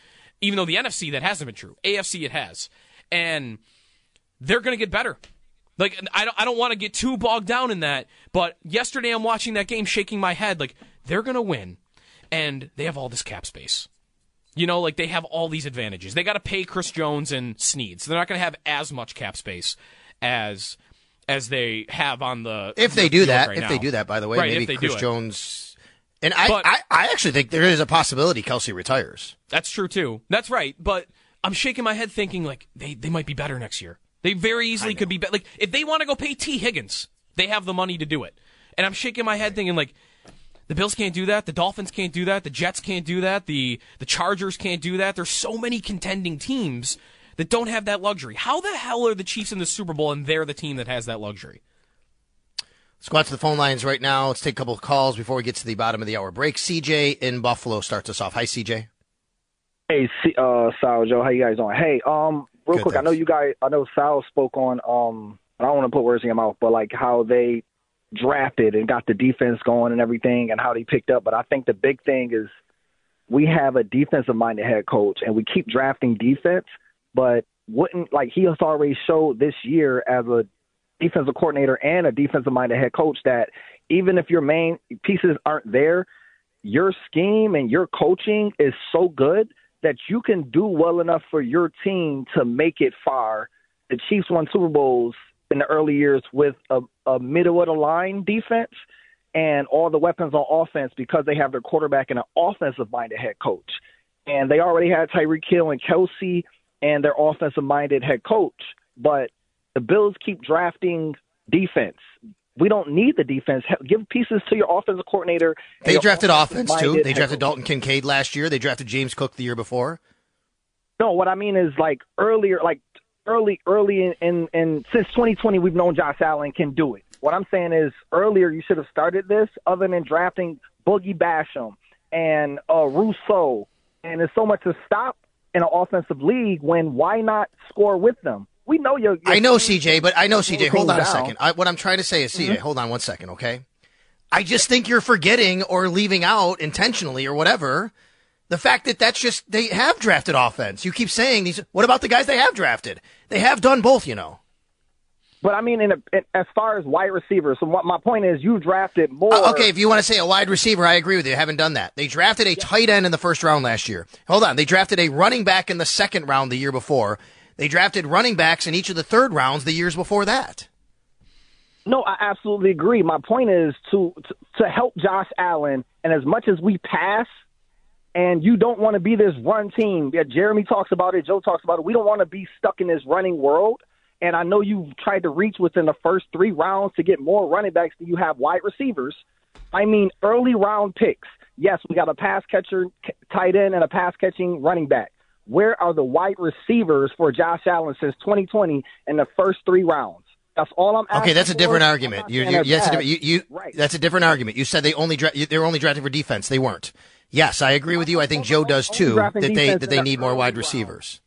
even though the NFC that hasn't been true. AFC it has, and they're going to get better. Like I don't, I don't want to get too bogged down in that. But yesterday I'm watching that game, shaking my head. Like they're going to win, and they have all this cap space. You know, like they have all these advantages. They got to pay Chris Jones and Sneeds. They're not going to have as much cap space as as they have on the. If they the do that, right if now. they do that, by the way, Right, if maybe they Chris do. Jones. And I, But- I, I actually think there is a possibility Kelce retires. That's true too. That's right. But I'm shaking my head thinking like they, they might be better next year. They very easily could be better. Like if they want to go pay Tee Higgins, they have the money to do it. And I'm shaking my head thinking like the Bills can't do that. The Dolphins can't do that. The Jets can't do that. The the Chargers can't do that. There's so many contending teams that don't have that luxury. How the hell are the Chiefs in the Super Bowl and they're the team that has that luxury? Let's go out to the phone lines right now. Let's take a couple of calls before we get to the bottom of the hour break. CJ in Buffalo starts us off. Hi, CJ. Hey, C- uh, Sal, Joe, how you guys doing? Hey, um, real Good, quick, I know you guys, I know Sal spoke on, um, I don't want to put words in your mouth, but like how they drafted and got the defense going and everything, and how they picked up. But I think the big thing is we have a defensive-minded head coach, and we keep drafting defense, but wouldn't like he has already showed this year as a defensive coordinator and a defensive-minded head coach that even if your main pieces aren't there, your scheme and your coaching is so good that you can do well enough for your team to make it far. The Chiefs won Super Bowls in the early years with a, a middle of the line defense and all the weapons on offense because they have their quarterback and an offensive minded head coach. And they already had Tyreek Hill and Kelce and their offensive minded head coach. But the Bills keep drafting defense. We don't need the defense. Give pieces to your offensive coordinator. They drafted offense too. They drafted. Dalton Kincaid last year. They drafted James Cook the year before. No, what I mean is like earlier, like early, early in, in, in since 2020, we've known Josh Allen can do it. What I'm saying is earlier you should have started this, other than drafting Boogie Basham and uh, Rousseau, and there's so much to stop in an offensive league. When why not score with them? We know you're. I know CJ, but I know CJ. Hold on a second. I, what I'm trying to say is, CJ, Mhm. hold on one second, okay? I just think you're forgetting or leaving out intentionally or whatever the fact that that's just they have drafted offense. You keep saying these. What about the guys they have drafted? They have done both, you know. But I mean, in, a, in as far as wide receivers, so what my point is, you drafted more. Uh, okay, if you want to say a wide receiver, I agree with you. They haven't done that. They drafted a tight end in the first round last year. Hold on. They drafted a running back in the second round the year before. They drafted running backs in each of the third rounds the years before that. No, I absolutely agree. My point is to, to to help Josh Allen, and as much as we pass, and you don't want to be this run team. Yeah, Jeremy talks about it. Joe talks about it. We don't want to be stuck in this running world. And I know you've tried to reach within the first three rounds to get more running backs than you have wide receivers. I mean, early round picks. Yes, we got a pass catcher, tight end, and a pass catching running back. Where are the wide receivers for Josh Allen since 2020 in the first three rounds? That's all I'm asking. Okay, that's a different for. argument. You, you, yes, a you, you, right. that's a different argument. You said they only dra- they're only drafting for defense. They weren't. Yes, I agree with you. I think Joe does too. That they that they need more wide receivers.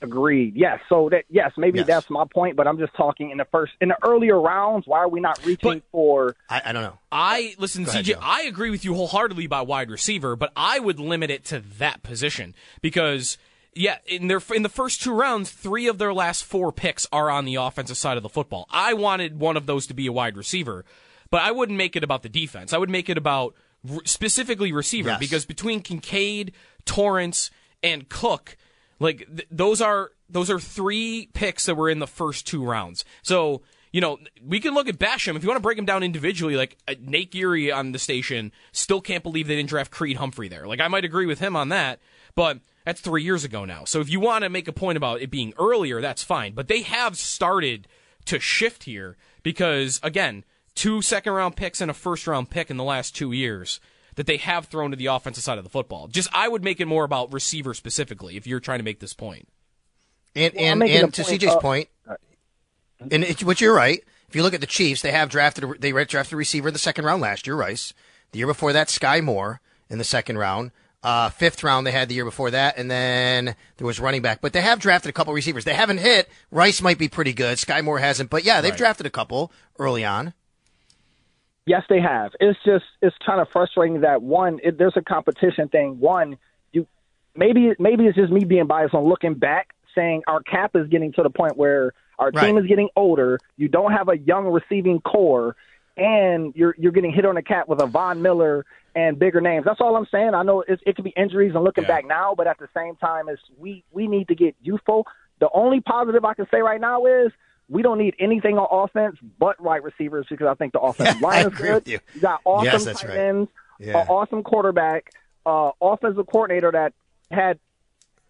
Agreed. Yes. So that yes, maybe yes. that's my point. But I'm just talking in the first in the earlier rounds. Why are we not reaching but, for? I, I, don't know. I listen, Go CJ. Ahead, I agree with you wholeheartedly by wide receiver, but I would limit it to that position because yeah, in their in the first two rounds, three of their last four picks are on the offensive side of the football. I wanted one of those to be a wide receiver, but I wouldn't make it about the defense. I would make it about specifically receiver yes. because between Kincaid, Torrence, and Cook, like th- those are those are three picks that were in the first two rounds. So you know, we can look at Basham. If you want to break him down individually, like uh, Nate Geary on the station still can't believe they didn't draft Creed Humphrey there. Like, I might agree with him on that, but that's three years ago now. So if you want to make a point about it being earlier, that's fine. But they have started to shift here because, again, two second round picks and a first round pick in the last two years that they have thrown to the offensive side of the football. Just I would make it more about receiver specifically if you're trying to make this point. And well, and, and to point, CJ's uh, point, and it, which you're right. If you look at the Chiefs, they have drafted they drafted a receiver in the second round last year, Rice. The year before that, Skyy Moore in the second round. Uh, fifth round they had the year before that, and then there was running back. But they have drafted a couple receivers. They haven't hit. Rice might be pretty good. Skyy Moore hasn't, but yeah, they've right. drafted a couple early on. Yes, they have. It's just it's kind of frustrating that one, it, there's a competition thing. One, you maybe maybe it's just me being biased on looking back, saying our cap is getting to the point where our right. team is getting older. You don't have a young receiving corps, and you're you're getting hit on the cap with a Von Miller and bigger names. That's all I'm saying. I know it, it could be injuries and looking yeah. back now, but at the same time, is we we need to get youthful. The only positive I can say right now is we don't need anything on offense but wide receivers because I think the offensive line is good. You. you. got awesome yes, tight right. ends, yeah. an awesome quarterback, uh, offensive coordinator that had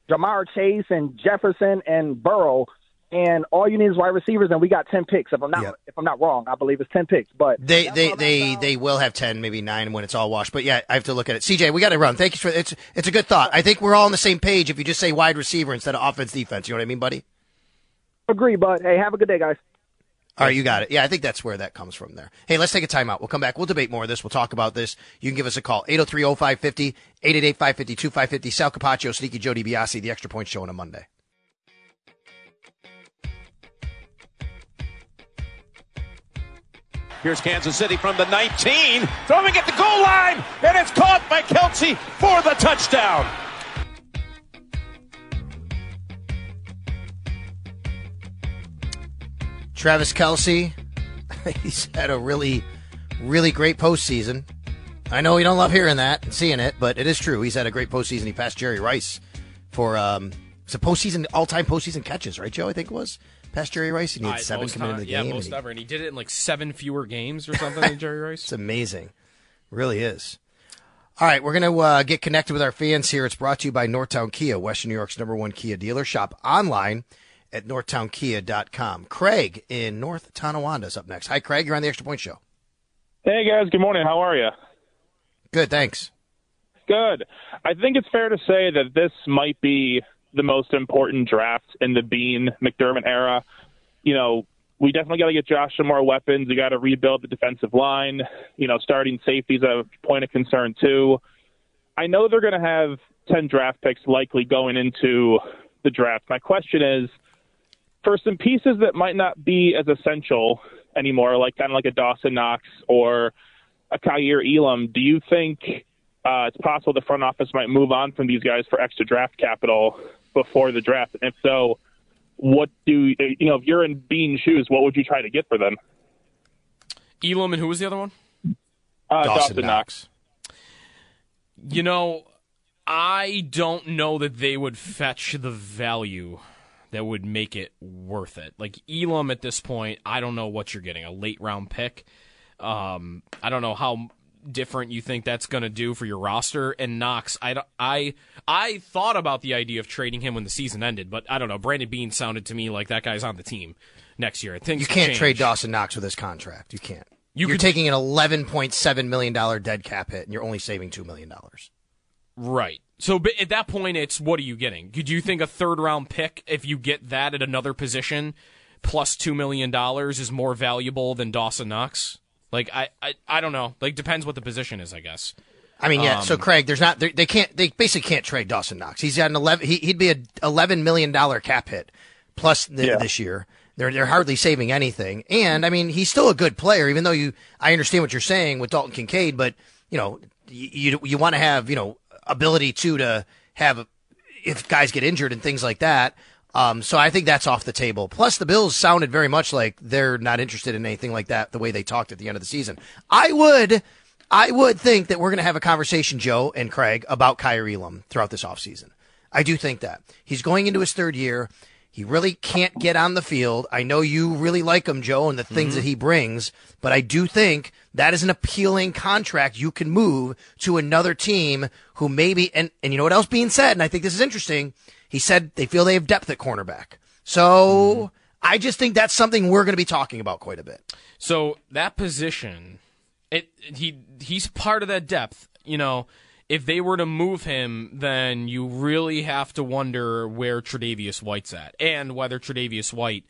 Ja'Marr Chase and Jefferson and Burrow and all you need is wide receivers, and we got ten picks. If I'm not yep. if I'm not wrong, I believe it's ten picks. But they they they, they will have ten, maybe nine when it's all washed. But yeah, I have to look at it. CJ, we got to run. Thank you for it's it's a good thought. I think we're all on the same page if you just say wide receiver instead of offense defense. You know what I mean, buddy? Agree, bud. Hey, have a good day, guys. All right, you got it. Yeah, I think that's where that comes from there. Hey, let's take a timeout. We'll come back. We'll debate more of this. We'll talk about this. You can give us a call. 803-0550, 888-550-2550. Sal Capaccio, Sneaky Joe DiBiase, the Extra Point Show on a Monday. Here's Kansas City from the 19, throwing at the goal line, and it's caught by Kelce for the touchdown. Travis Kelce, he's had a really, really great postseason. I know you don't love hearing that and seeing it, but it is true. He's had a great postseason. He passed Jerry Rice for um, it's a postseason all-time postseason catches, right, Joe? I think it was past Jerry Rice. And he had seven coming into the yeah, game. most and ever, and he did it in like seven fewer games or something than Jerry Rice. It's amazing, really is. All right, we're going to uh, get connected with our fans here. It's brought to you by Northtown Kia, Western New York's number one Kia dealer. Shop online at northtownkia.com. Craig in North Tonawanda is up next. Hi, Craig. You're on the Extra Point Show. Hey, guys. Good morning. How are you? Good, thanks. Good. I think it's fair to say that this might be the most important draft in the Beane McDermott era. You know, we definitely got to get Josh some more weapons. We got to rebuild the defensive line. You know, starting safeties a point of concern too. I know they're going to have ten draft picks likely going into the draft. My question is, for some pieces that might not be as essential anymore, like kind of like a Dawson Knox or a Kaiir Elam, do you think uh, it's possible the front office might move on from these guys for extra draft capital before the draft? And if so, what do you know? If you're in Beane's shoes, what would you try to get for them? Elam and who was the other one? Uh, Dawson, Dawson Knox. Knox. You know, I don't know that they would fetch the value that would make it worth it. Like Elam at this point, I don't know what you're getting a late round pick. Um, I don't know how different you think that's going to do for your roster. And Knox, I, I, I thought about the idea of trading him when the season ended, but I don't know. Brandon Beane sounded to me like that guy's on the team next year. Things You can't trade Dawson Knox with his contract. You can't. You are could- taking an eleven point seven million dollar dead cap hit, and you're only saving two million dollars. Right. So but at that point, it's what are you getting? Do you think a third round pick, if you get that at another position, plus $2 million is more valuable than Dawson Knox? Like, I, I, I don't know. Like, depends what the position is, I guess. I mean, yeah. so Um, Craig, there's not they they can't they basically can't trade Dawson Knox. He's got an eleven. He, he'd be a eleven million dollar cap hit plus th- Yeah. this year. They're they're hardly saving anything. And I mean, he's still a good player, even though you I understand what you're saying with Dalton Kincaid, but you know you you, you want to have you know ability to to have if guys get injured and things like that. Um, so I think that's off the table. Plus, the Bills sounded very much like they're not interested in anything like that. The way they talked at the end of the season, I would, I would think that we're going to have a conversation, Joe and Craig, about Kaiir Elam throughout this offseason. I do think that he's going into his third year. He really can't get on the field. I know you really like him, Joe, and the things Mm-hmm. that he brings, but I do think that is an appealing contract you can move to another team who maybe, and, and you know what else being said, and I think this is interesting. He said they feel they have depth at cornerback. So Mm-hmm. I just think that's something we're going to be talking about quite a bit. So that position, it he he's part of that depth. You know, if they were to move him, then you really have to wonder where Tre'Davious White's at and whether Tre'Davious White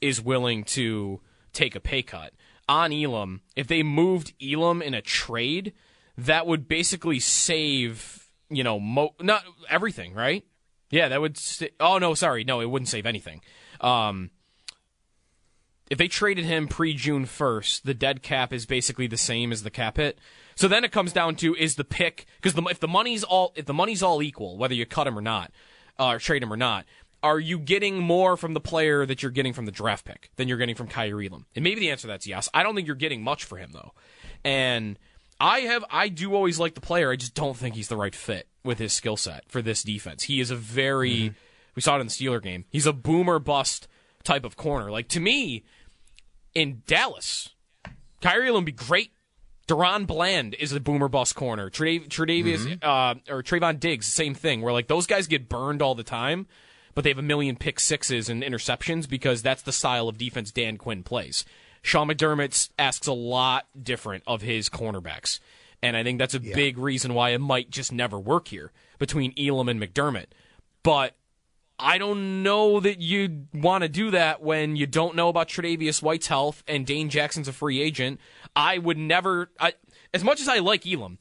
is willing to take a pay cut on Elam. If they moved Elam in a trade, that would basically save you know mo- not everything, right? Yeah, that would. Sa- oh no, sorry, no, it wouldn't save anything. Um, if they traded him pre June 1st, the dead cap is basically the same as the cap hit. So then it comes down to is the pick because the, if the money's all if the money's all equal, whether you cut him or not, uh, or trade him or not, are you getting more from the player that you're getting from the draft pick than you're getting from Kaiir Elam? And maybe the answer to that's yes. I don't think you're getting much for him though, and I have I do always like the player. I just don't think he's the right fit with his skill set for this defense. He is a very we saw it in the Steeler game. He's a boomer bust type of corner. Like to me, in Dallas, Kaiir Elam be great. DaRon Bland is a boomer bust corner. Tredav- Tredavious uh, or Trevon Diggs, same thing. Where like those guys get burned all the time, but they have a million pick sixes and interceptions because that's the style of defense Dan Quinn plays. Sean McDermott asks a lot different of his cornerbacks, and I think that's a big reason why it might just never work here between Elam and McDermott. But I don't know that you want to do that when you don't know about Tre'Davious White's health and Dane Jackson's a free agent. I would never, I, as much as I like Elam,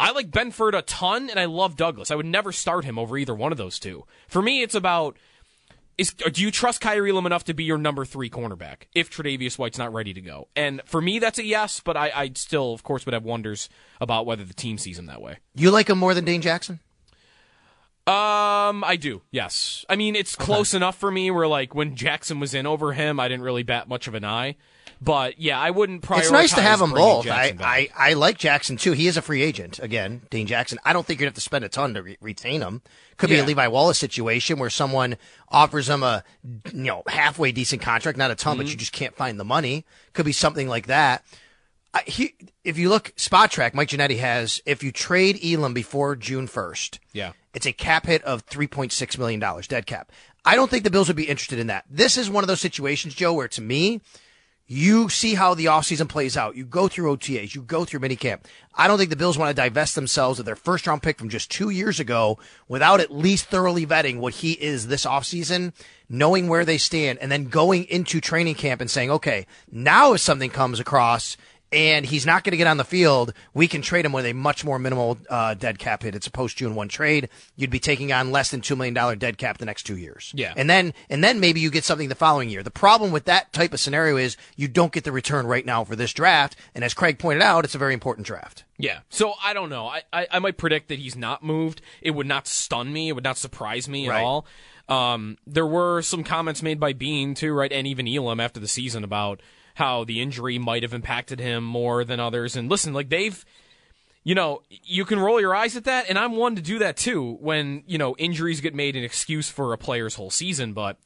I like Benford a ton and I love Douglas. I would never start him over either one of those two. For me, it's about is do you trust Kaiir Elam enough to be your number three cornerback if Tre'Davious White's not ready to go? And for me, that's a yes, but I, I still, of course, would have wonders about whether the team sees him that way. You like him more than Dane Jackson? Um, I do. Yes. I mean, it's close enough for me where like when Jackson was in over him, I didn't really bat much of an eye. But yeah, I wouldn't prioritize. It's nice to have them both. I, I, I like Jackson too. He is a free agent again, Dane Jackson. I don't think you'd have to spend a ton to re- retain him. Could be Yeah. a Levi Wallace situation where someone offers him a you know halfway decent contract, not a ton, but Mm-hmm. you just can't find the money. Could be something like that. I, he, if you look Spotrac, Mike Ginnitti has if you trade Elam before June first, Yeah. It's a cap hit of $3.6 million, dead cap. I don't think the Bills would be interested in that. This is one of those situations, Joe, where to me, you see how the offseason plays out. You go through OTAs, you go through minicamp. I don't think the Bills want to divest themselves of their first round pick from just two years ago without at least thoroughly vetting what he is this offseason, knowing where they stand, and then going into training camp and saying, okay, now if something comes across and he's not going to get on the field, we can trade him with a much more minimal uh, dead cap hit. It's a post June one trade. You'd be taking on less than two million dollar dead cap the next two years. Yeah. and then and then maybe you get something the following year. The problem with that type of scenario is you don't get the return right now for this draft. And as Craig pointed out, it's a very important draft. Yeah. So I don't know. I, I, I might predict that he's not moved. It would not stun me. It would not surprise me at Right. all. Um, there were some comments made by Beane too, right, and even Elam after the season about how the injury might have impacted him more than others. And listen, like they've, you know, you can roll your eyes at that, and I'm one to do that too when you know injuries get made an excuse for a player's whole season. But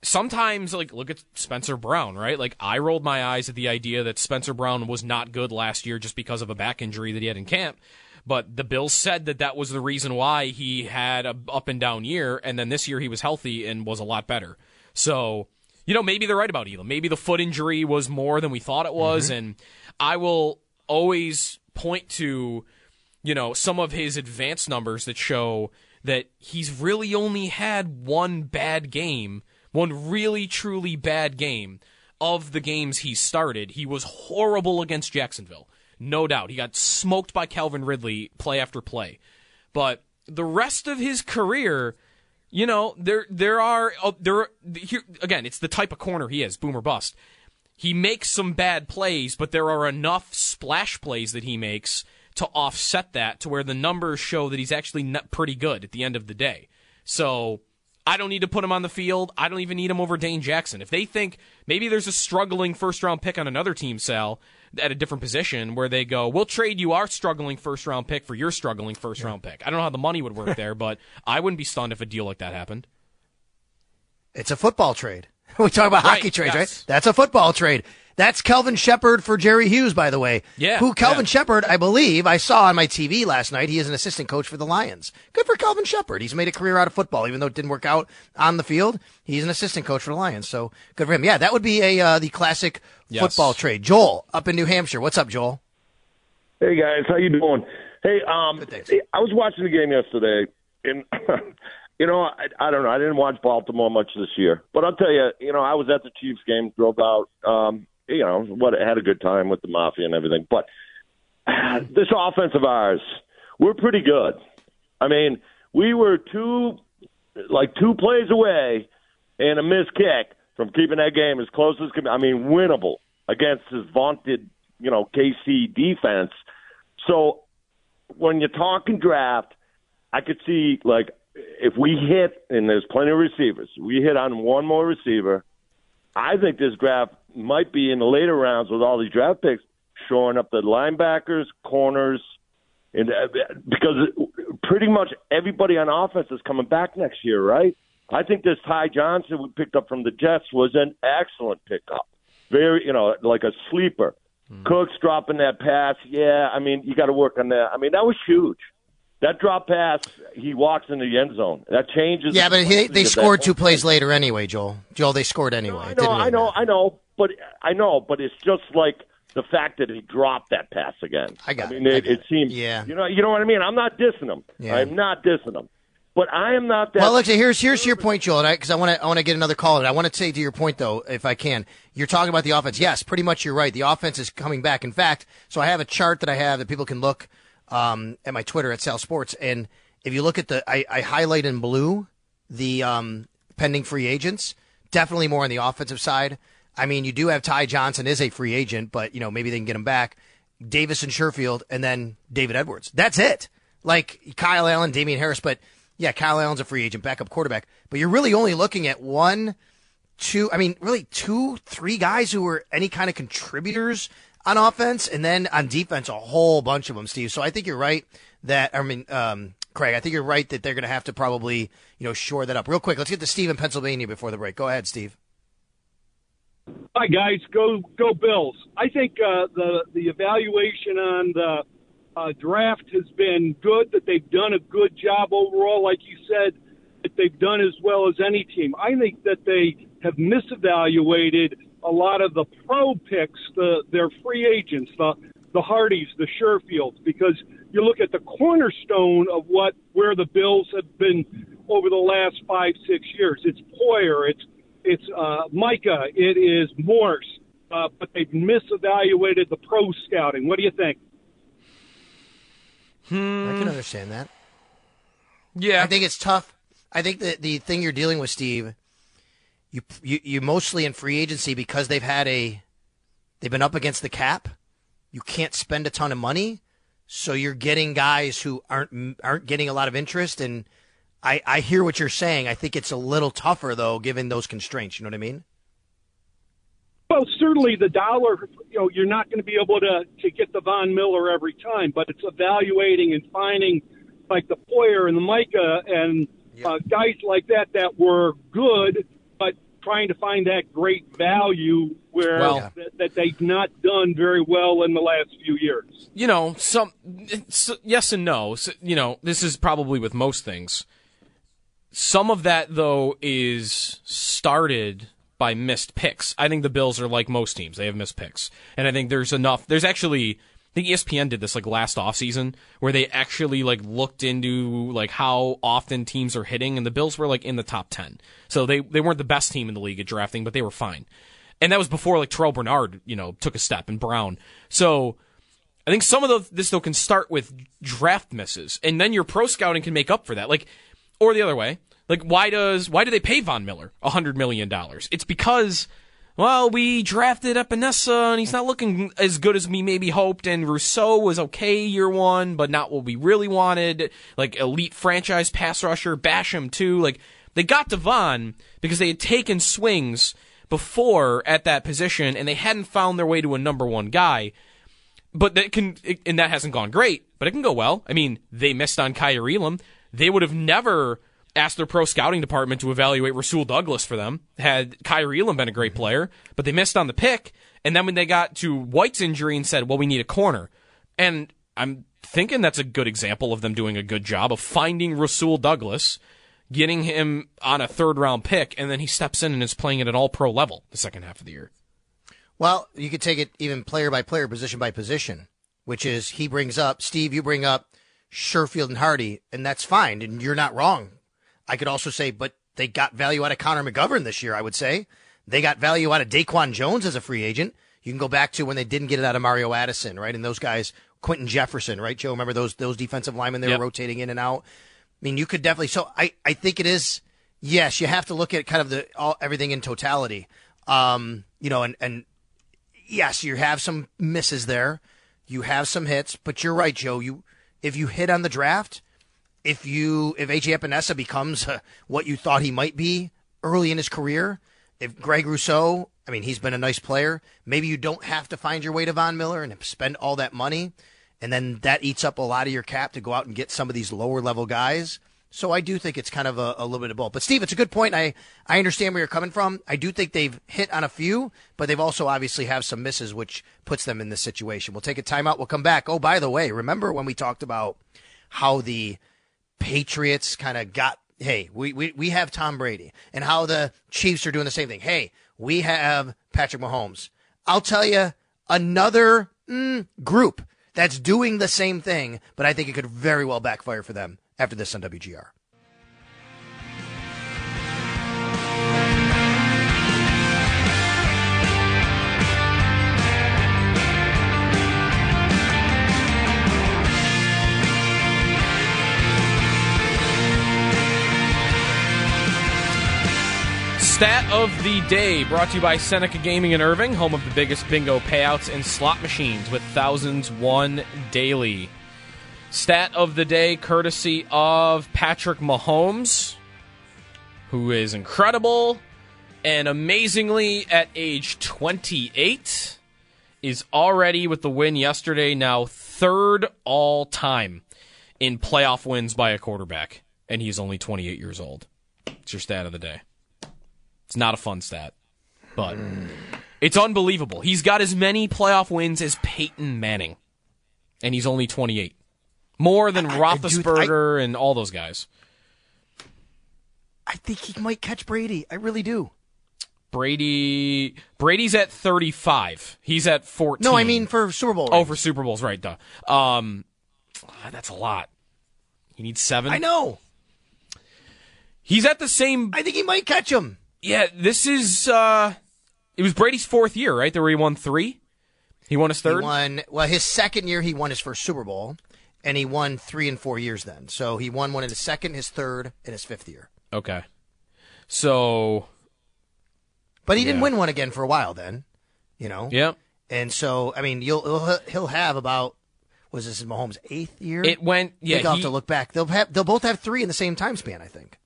sometimes like look at Spencer Brown, right? Like I rolled my eyes at the idea that Spencer Brown was not good last year just because of a back injury that he had in camp. But the Bills said that that was the reason why he had a up and down year, and then this year he was healthy and was a lot better. So, you know, maybe they're right about Elam. Maybe the foot injury was more than we thought it was, mm-hmm. and I will always point to, you know, some of his advanced numbers that show that he's really only had one bad game one really truly bad game of the games he started. He was horrible against Jacksonville, no doubt. He got smoked by Calvin Ridley play after play. But the rest of his career, you know, there there are uh, there here, again, it's the type of corner he is, boomer bust. He makes some bad plays, but there are enough splash plays that he makes to offset that to where the numbers show that he's actually pretty good at the end of the day. So I don't need to put him on the field. I don't even need him over Dane Jackson. If they think maybe there's a struggling first round pick on another team, Sal, at a different position where they go, we'll trade you our struggling first round pick for your struggling first round pick. I don't know how the money would work there, but I wouldn't be stunned if a deal like that happened. It's a football trade. we talk about right, hockey trades, yes. right? That's a football trade. That's Kelvin Sheppard for Jerry Hughes, by the way. Yeah. Who Kelvin yeah. Sheppard, I believe, I saw on my TV last night. He is an assistant coach for the Lions. Good for Kelvin Sheppard. He's made a career out of football, even though it didn't work out on the field. He's an assistant coach for the Lions, so good for him. Yeah, that would be a uh, the classic yes. football trade. Joel, up in New Hampshire. What's up, Joel? Hey guys, how you doing? Hey, um, I was watching the game yesterday, and you know, I, I don't know. I didn't watch Baltimore much this year, but I'll tell you, you know, I was at the Chiefs game, drove out. Um, you know, what had a good time with the mafia and everything. But this offense of ours, we're pretty good. I mean, we were two, like two plays away and a missed kick from keeping that game as close as can. I mean, winnable against his vaunted, you know, KC defense. So when you're talking draft, I could see like if we hit, and there's plenty of receivers, we hit on one more receiver. I think this draft might be in the later rounds with all these draft picks, shoring up the linebackers, corners, and uh, because pretty much everybody on offense is coming back next year, right? I think this Ty Johnson we picked up from the Jets was an excellent pickup. Very, you know, like a sleeper. Mm. Cooks dropping that pass, yeah. I mean, you got to work on that. I mean, that was huge. That drop pass, he walks into the end zone. That changes. Yeah, but he, they scored two plays later anyway, Joel. Joel, they scored anyway. No, I know, I know, I know, but I know, but it's just like the fact that he dropped that pass again. I got. I mean, it, it, it seems. Yeah. You know, you know what I mean. I'm not dissing him. Yeah. I'm not dissing him. But I am not that. Well, look, here's here's your point, Joel, because I want to I want to get another call. And I want to say to your point though, if I can, you're talking about the offense. Yes, pretty much you're right. The offense is coming back. In fact, so I have a chart that I have that people can look um, at my Twitter at Sal Sports, and if you look at the, I, I highlight in blue the um, pending free agents. Definitely more on the offensive side. I mean, you do have Ty Johnson is a free agent, but you know maybe they can get him back. Davis and Sherfield, and then David Edwards. That's it. Like Kyle Allen, Damien Harris, but yeah, Kyle Allen's a free agent, backup quarterback. But you're really only looking at one, two. I mean, really two, three guys who were any kind of contributors on offense, and then on defense, a whole bunch of them, Steve. So I think you're right that I mean, um, Craig, I think you're right that they're going to have to probably, you know, shore that up. Real quick, let's get to Steve in Pennsylvania before the break. Go ahead, Steve. Hi guys, go go Bills. I think uh, the the evaluation on the uh, draft has been good. That they've done a good job overall, like you said, that they've done as well as any team. I think that they have misevaluated a lot of the pro picks, the their free agents, the the Hardys, the Sherfields, because you look at the cornerstone of what where the Bills have been over the last five six years. It's Poyer, it's it's uh, Micah, it is Morse, uh, but they've misevaluated the pro scouting. What do you think? Hmm. I can understand that. Yeah, I think it's tough. I think that the thing you're dealing with, Steve, you you you mostly in free agency because they've had a they've been up against the cap. You can't spend a ton of money. So you're getting guys who aren't aren't getting a lot of interest, and I I hear what you're saying. I think it's a little tougher though, given those constraints. You know what I mean? Well, certainly the dollar. You know, you're not going to be able to to get the Von Miller every time, but it's evaluating and finding like the Poyer and the Micah and uh, guys like that that were good, but trying to find that great value where Well- that, that they've not done very well in the last few years. you know, some it's, yes and no. So, you know, this is probably with most things. Some of that though is started by missed picks. I think the Bills are like most teams; they have missed picks, and I think there's enough. There's actually. I think ESPN did this like last offseason where they actually like looked into like how often teams are hitting and the Bills were like in the top 10. So they they weren't the best team in the league at drafting, but they were fine. And that was before like Terrel Bernard, you know, took a step and Brown. So I think some of the, this though can start with draft misses, and then your pro scouting can make up for that. Like, or the other way. Like, why does why do they pay Von Miller hundred million dollars? It's because, well, we drafted Epenesa, and he's not looking as good as we maybe hoped. And Rousseau was okay year one, but not what we really wanted. Like elite franchise pass rusher, Basham too. Like they got Devon because they had taken swings before at that position, and they hadn't found their way to a number one guy but that can and that hasn't gone great, but it can go well. I mean, they missed on Kaiir Elam. They would have never asked their pro scouting department to evaluate Rasul Douglas for them had Kaiir Elam been a great player, but they missed on the pick. And then when they got to White's injury and said, "Well, we need a corner," and I'm thinking that's a good example of them doing a good job of finding Rasul Douglas, getting him on a third round pick, and then he steps in and is playing at an all pro level the second half of the year. Well, you could take it even player by player, position by position, which is he brings up, Steve, you bring up Sherfield and Hardy, and that's fine, and you're not wrong. I could also say, but they got value out of Connor McGovern this year, I would say. They got value out of Daquan Jones as a free agent. You can go back to when they didn't get it out of Mario Addison, right? And those guys, Quinton Jefferson, right, Joe? Remember those those defensive linemen they Yep. were rotating in and out? I mean, you could definitely. So I, I think it is. Yes, you have to look at kind of the all everything in totality. Um, you know, and and yes, you have some misses there, you have some hits, but you're right, Joe. You if you hit on the draft, if you if AJ Epenesa becomes uh, what you thought he might be early in his career, if Greg Rousseau, I mean, he's been a nice player. Maybe you don't have to find your way to Von Miller and spend all that money, and then that eats up a lot of your cap to go out and get some of these lower level guys. So I do think it's kind of a, a little bit of both. But Steve, it's a good point. I I understand where you're coming from. I do think they've hit on a few, but they've also obviously have some misses, which puts them in this situation. We'll take a timeout. We'll come back. Oh, by the way, remember when we talked about how the Patriots kind of got, hey, we, we, we have Tom Brady, and how the Chiefs are doing the same thing. Hey, we have Patrick Mahomes. I'll tell you another mm, group that's doing the same thing, but I think it could very well backfire for them after this on WGR. Stat of the day brought to you by Seneca Gaming in Irving, home of the biggest bingo payouts and slot machines with thousands won daily. Stat of the day courtesy of Patrick Mahomes, who is incredible and amazingly at age 28 is already with the win yesterday now third all time in playoff wins by a quarterback and he's only 28 years old. It's your stat of the day. It's not a fun stat, but it's unbelievable. He's got as many playoff wins as Peyton Manning, and he's only 28. More than I- I do- Roethlisberger and all those guys. I think he might catch Brady. I really do. Brady Brady's at 35. He's at 14. No, I mean for Super Bowl. Oh, for Super Bowls, right, duh. Um that's a lot. He needs 7. I know. He's at the same I think he might catch him. Yeah, this is uh it was Brady's fourth year, right? There where he won 3. He won his third. He won well his second year. He won his first Super Bowl, and he won three and four years. Then, so he won one in his second, his third, and his fifth year. Okay. So But he didn't win one again for a while. Then, you know. Yep. And so I mean, you'll he'll, he'll have about was this Mahomes' eighth year? It went- yeah, I'll have to look back. They'll have they'll both have three in the same time span. I think.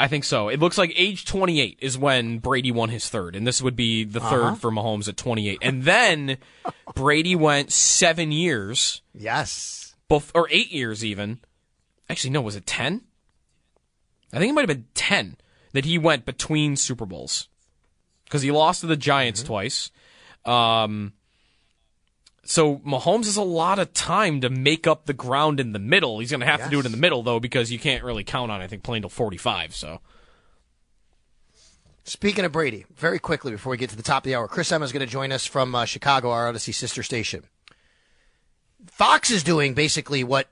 I think so. It looks like age 28 is when Brady won his third, and this would be the Uh-huh. third for Mahomes at 28. And then Brady went seven years. Yes. Both, or eight years even. Actually, no, was it 10? I think it might have been 10 that he went between Super Bowls. because he lost to the Giants Mm-hmm. twice. Um, so Mahomes has a lot of time to make up the ground in the middle. He's going to have to do it in the middle though, because you can't really count on I think playing till forty five. So Speaking of Brady, very quickly before we get to the top of the hour, Chris Emma is going to join us from uh, Chicago, our Audacy sister station. Fox is doing basically what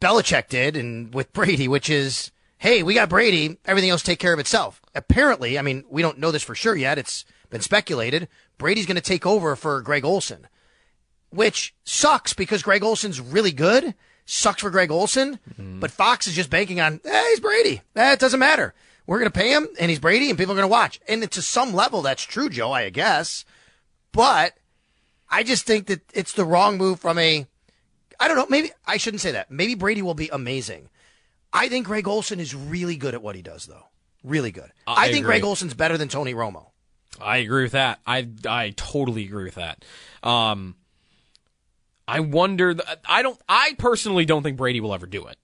Belichick did and with Brady, which is, hey, we got Brady, everything else take care of itself. Apparently, I mean, we don't know this for sure yet. It's been speculated. Brady's going to take over for Greg Olsen, which sucks because Greg Olsen's really good. Sucks for Greg Olsen, but Fox is just banking on, eh, he's Brady. Eh, doesn't matter. We're going to pay him, and he's Brady, and people are going to watch. And to some level, that's true, Joe, I guess. But I just think that it's the wrong move from a. I don't know. Maybe I shouldn't say that. Maybe Brady will be amazing. I think Greg Olsen is really good at what he does, though. Really good. I I, think agree. Greg Olsen's better than Tony Romo. I agree with that. I I totally agree with that. Um, I wonder. I don't. I personally don't think Brady will ever do it.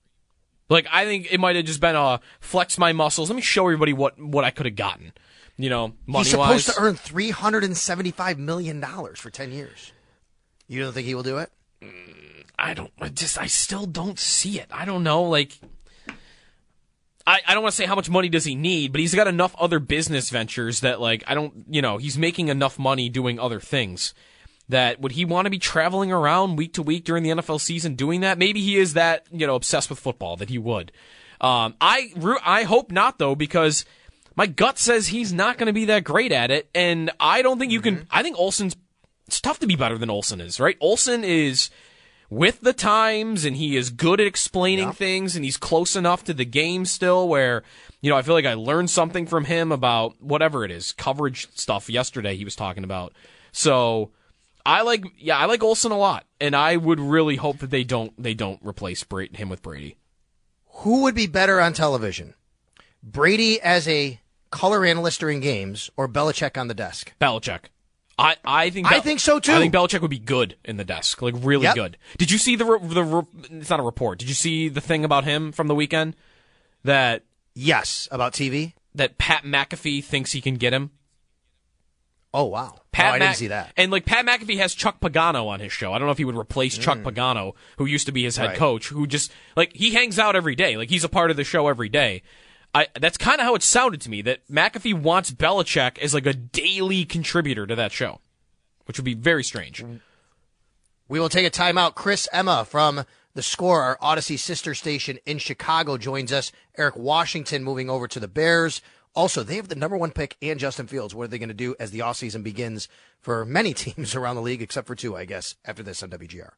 Like I think it might have just been a flex my muscles. Let me show everybody what what I could have gotten. You know, money He's supposed to earn three hundred and seventy-five million dollars for ten years. You don't think he will do it? I don't. I just. I still don't see it. I don't know. Like. I, I don't want to say how much money does he need, but he's got enough other business ventures that like I don't you know he's making enough money doing other things that would he want to be traveling around week to week during the NFL season doing that? Maybe he is that you know obsessed with football that he would. Um, I I hope not though because my gut says he's not going to be that great at it, and I don't think you can. Mm-hmm. I think Olsen's it's tough to be better than Olsen is, right? Olsen is with the times and he is good at explaining things and he's close enough to the game still where you know I feel like I learned something from him about whatever it is coverage stuff yesterday he was talking about so I like yeah I like Olsen a lot and I would really hope that they don't they don't replace Bra- him with Brady Who would be better on television? Brady as a color analyst during games or Belichick on the desk? Belichick I, I think I think so, too. I think Belichick would be good in the desk, like really Yep. good. Did you see the re- the re- it's not a report? Did you see the thing about him from the weekend that yes about TV that Pat McAfee thinks he can get him? Oh wow, Pat no, I didn't see that. And like Pat McAfee has Chuck Pagano on his show. I don't know if he would replace Chuck Pagano, who used to be his head Mm. Right. coach, who just like he hangs out every day. Like he's a part of the show every day. I that's kind of how it sounded to me that McAfee wants Belichick as like a daily contributor to that show, which would be very strange. We will take a timeout. Chris Emma from the Score, our Audacy sister station in Chicago, joins us. Eric Washington moving over to the Bears. Also, they have the number one pick and Justin Fields. What are they going to do as the offseason begins for many teams around the league, except for two, I guess, after this on WGR?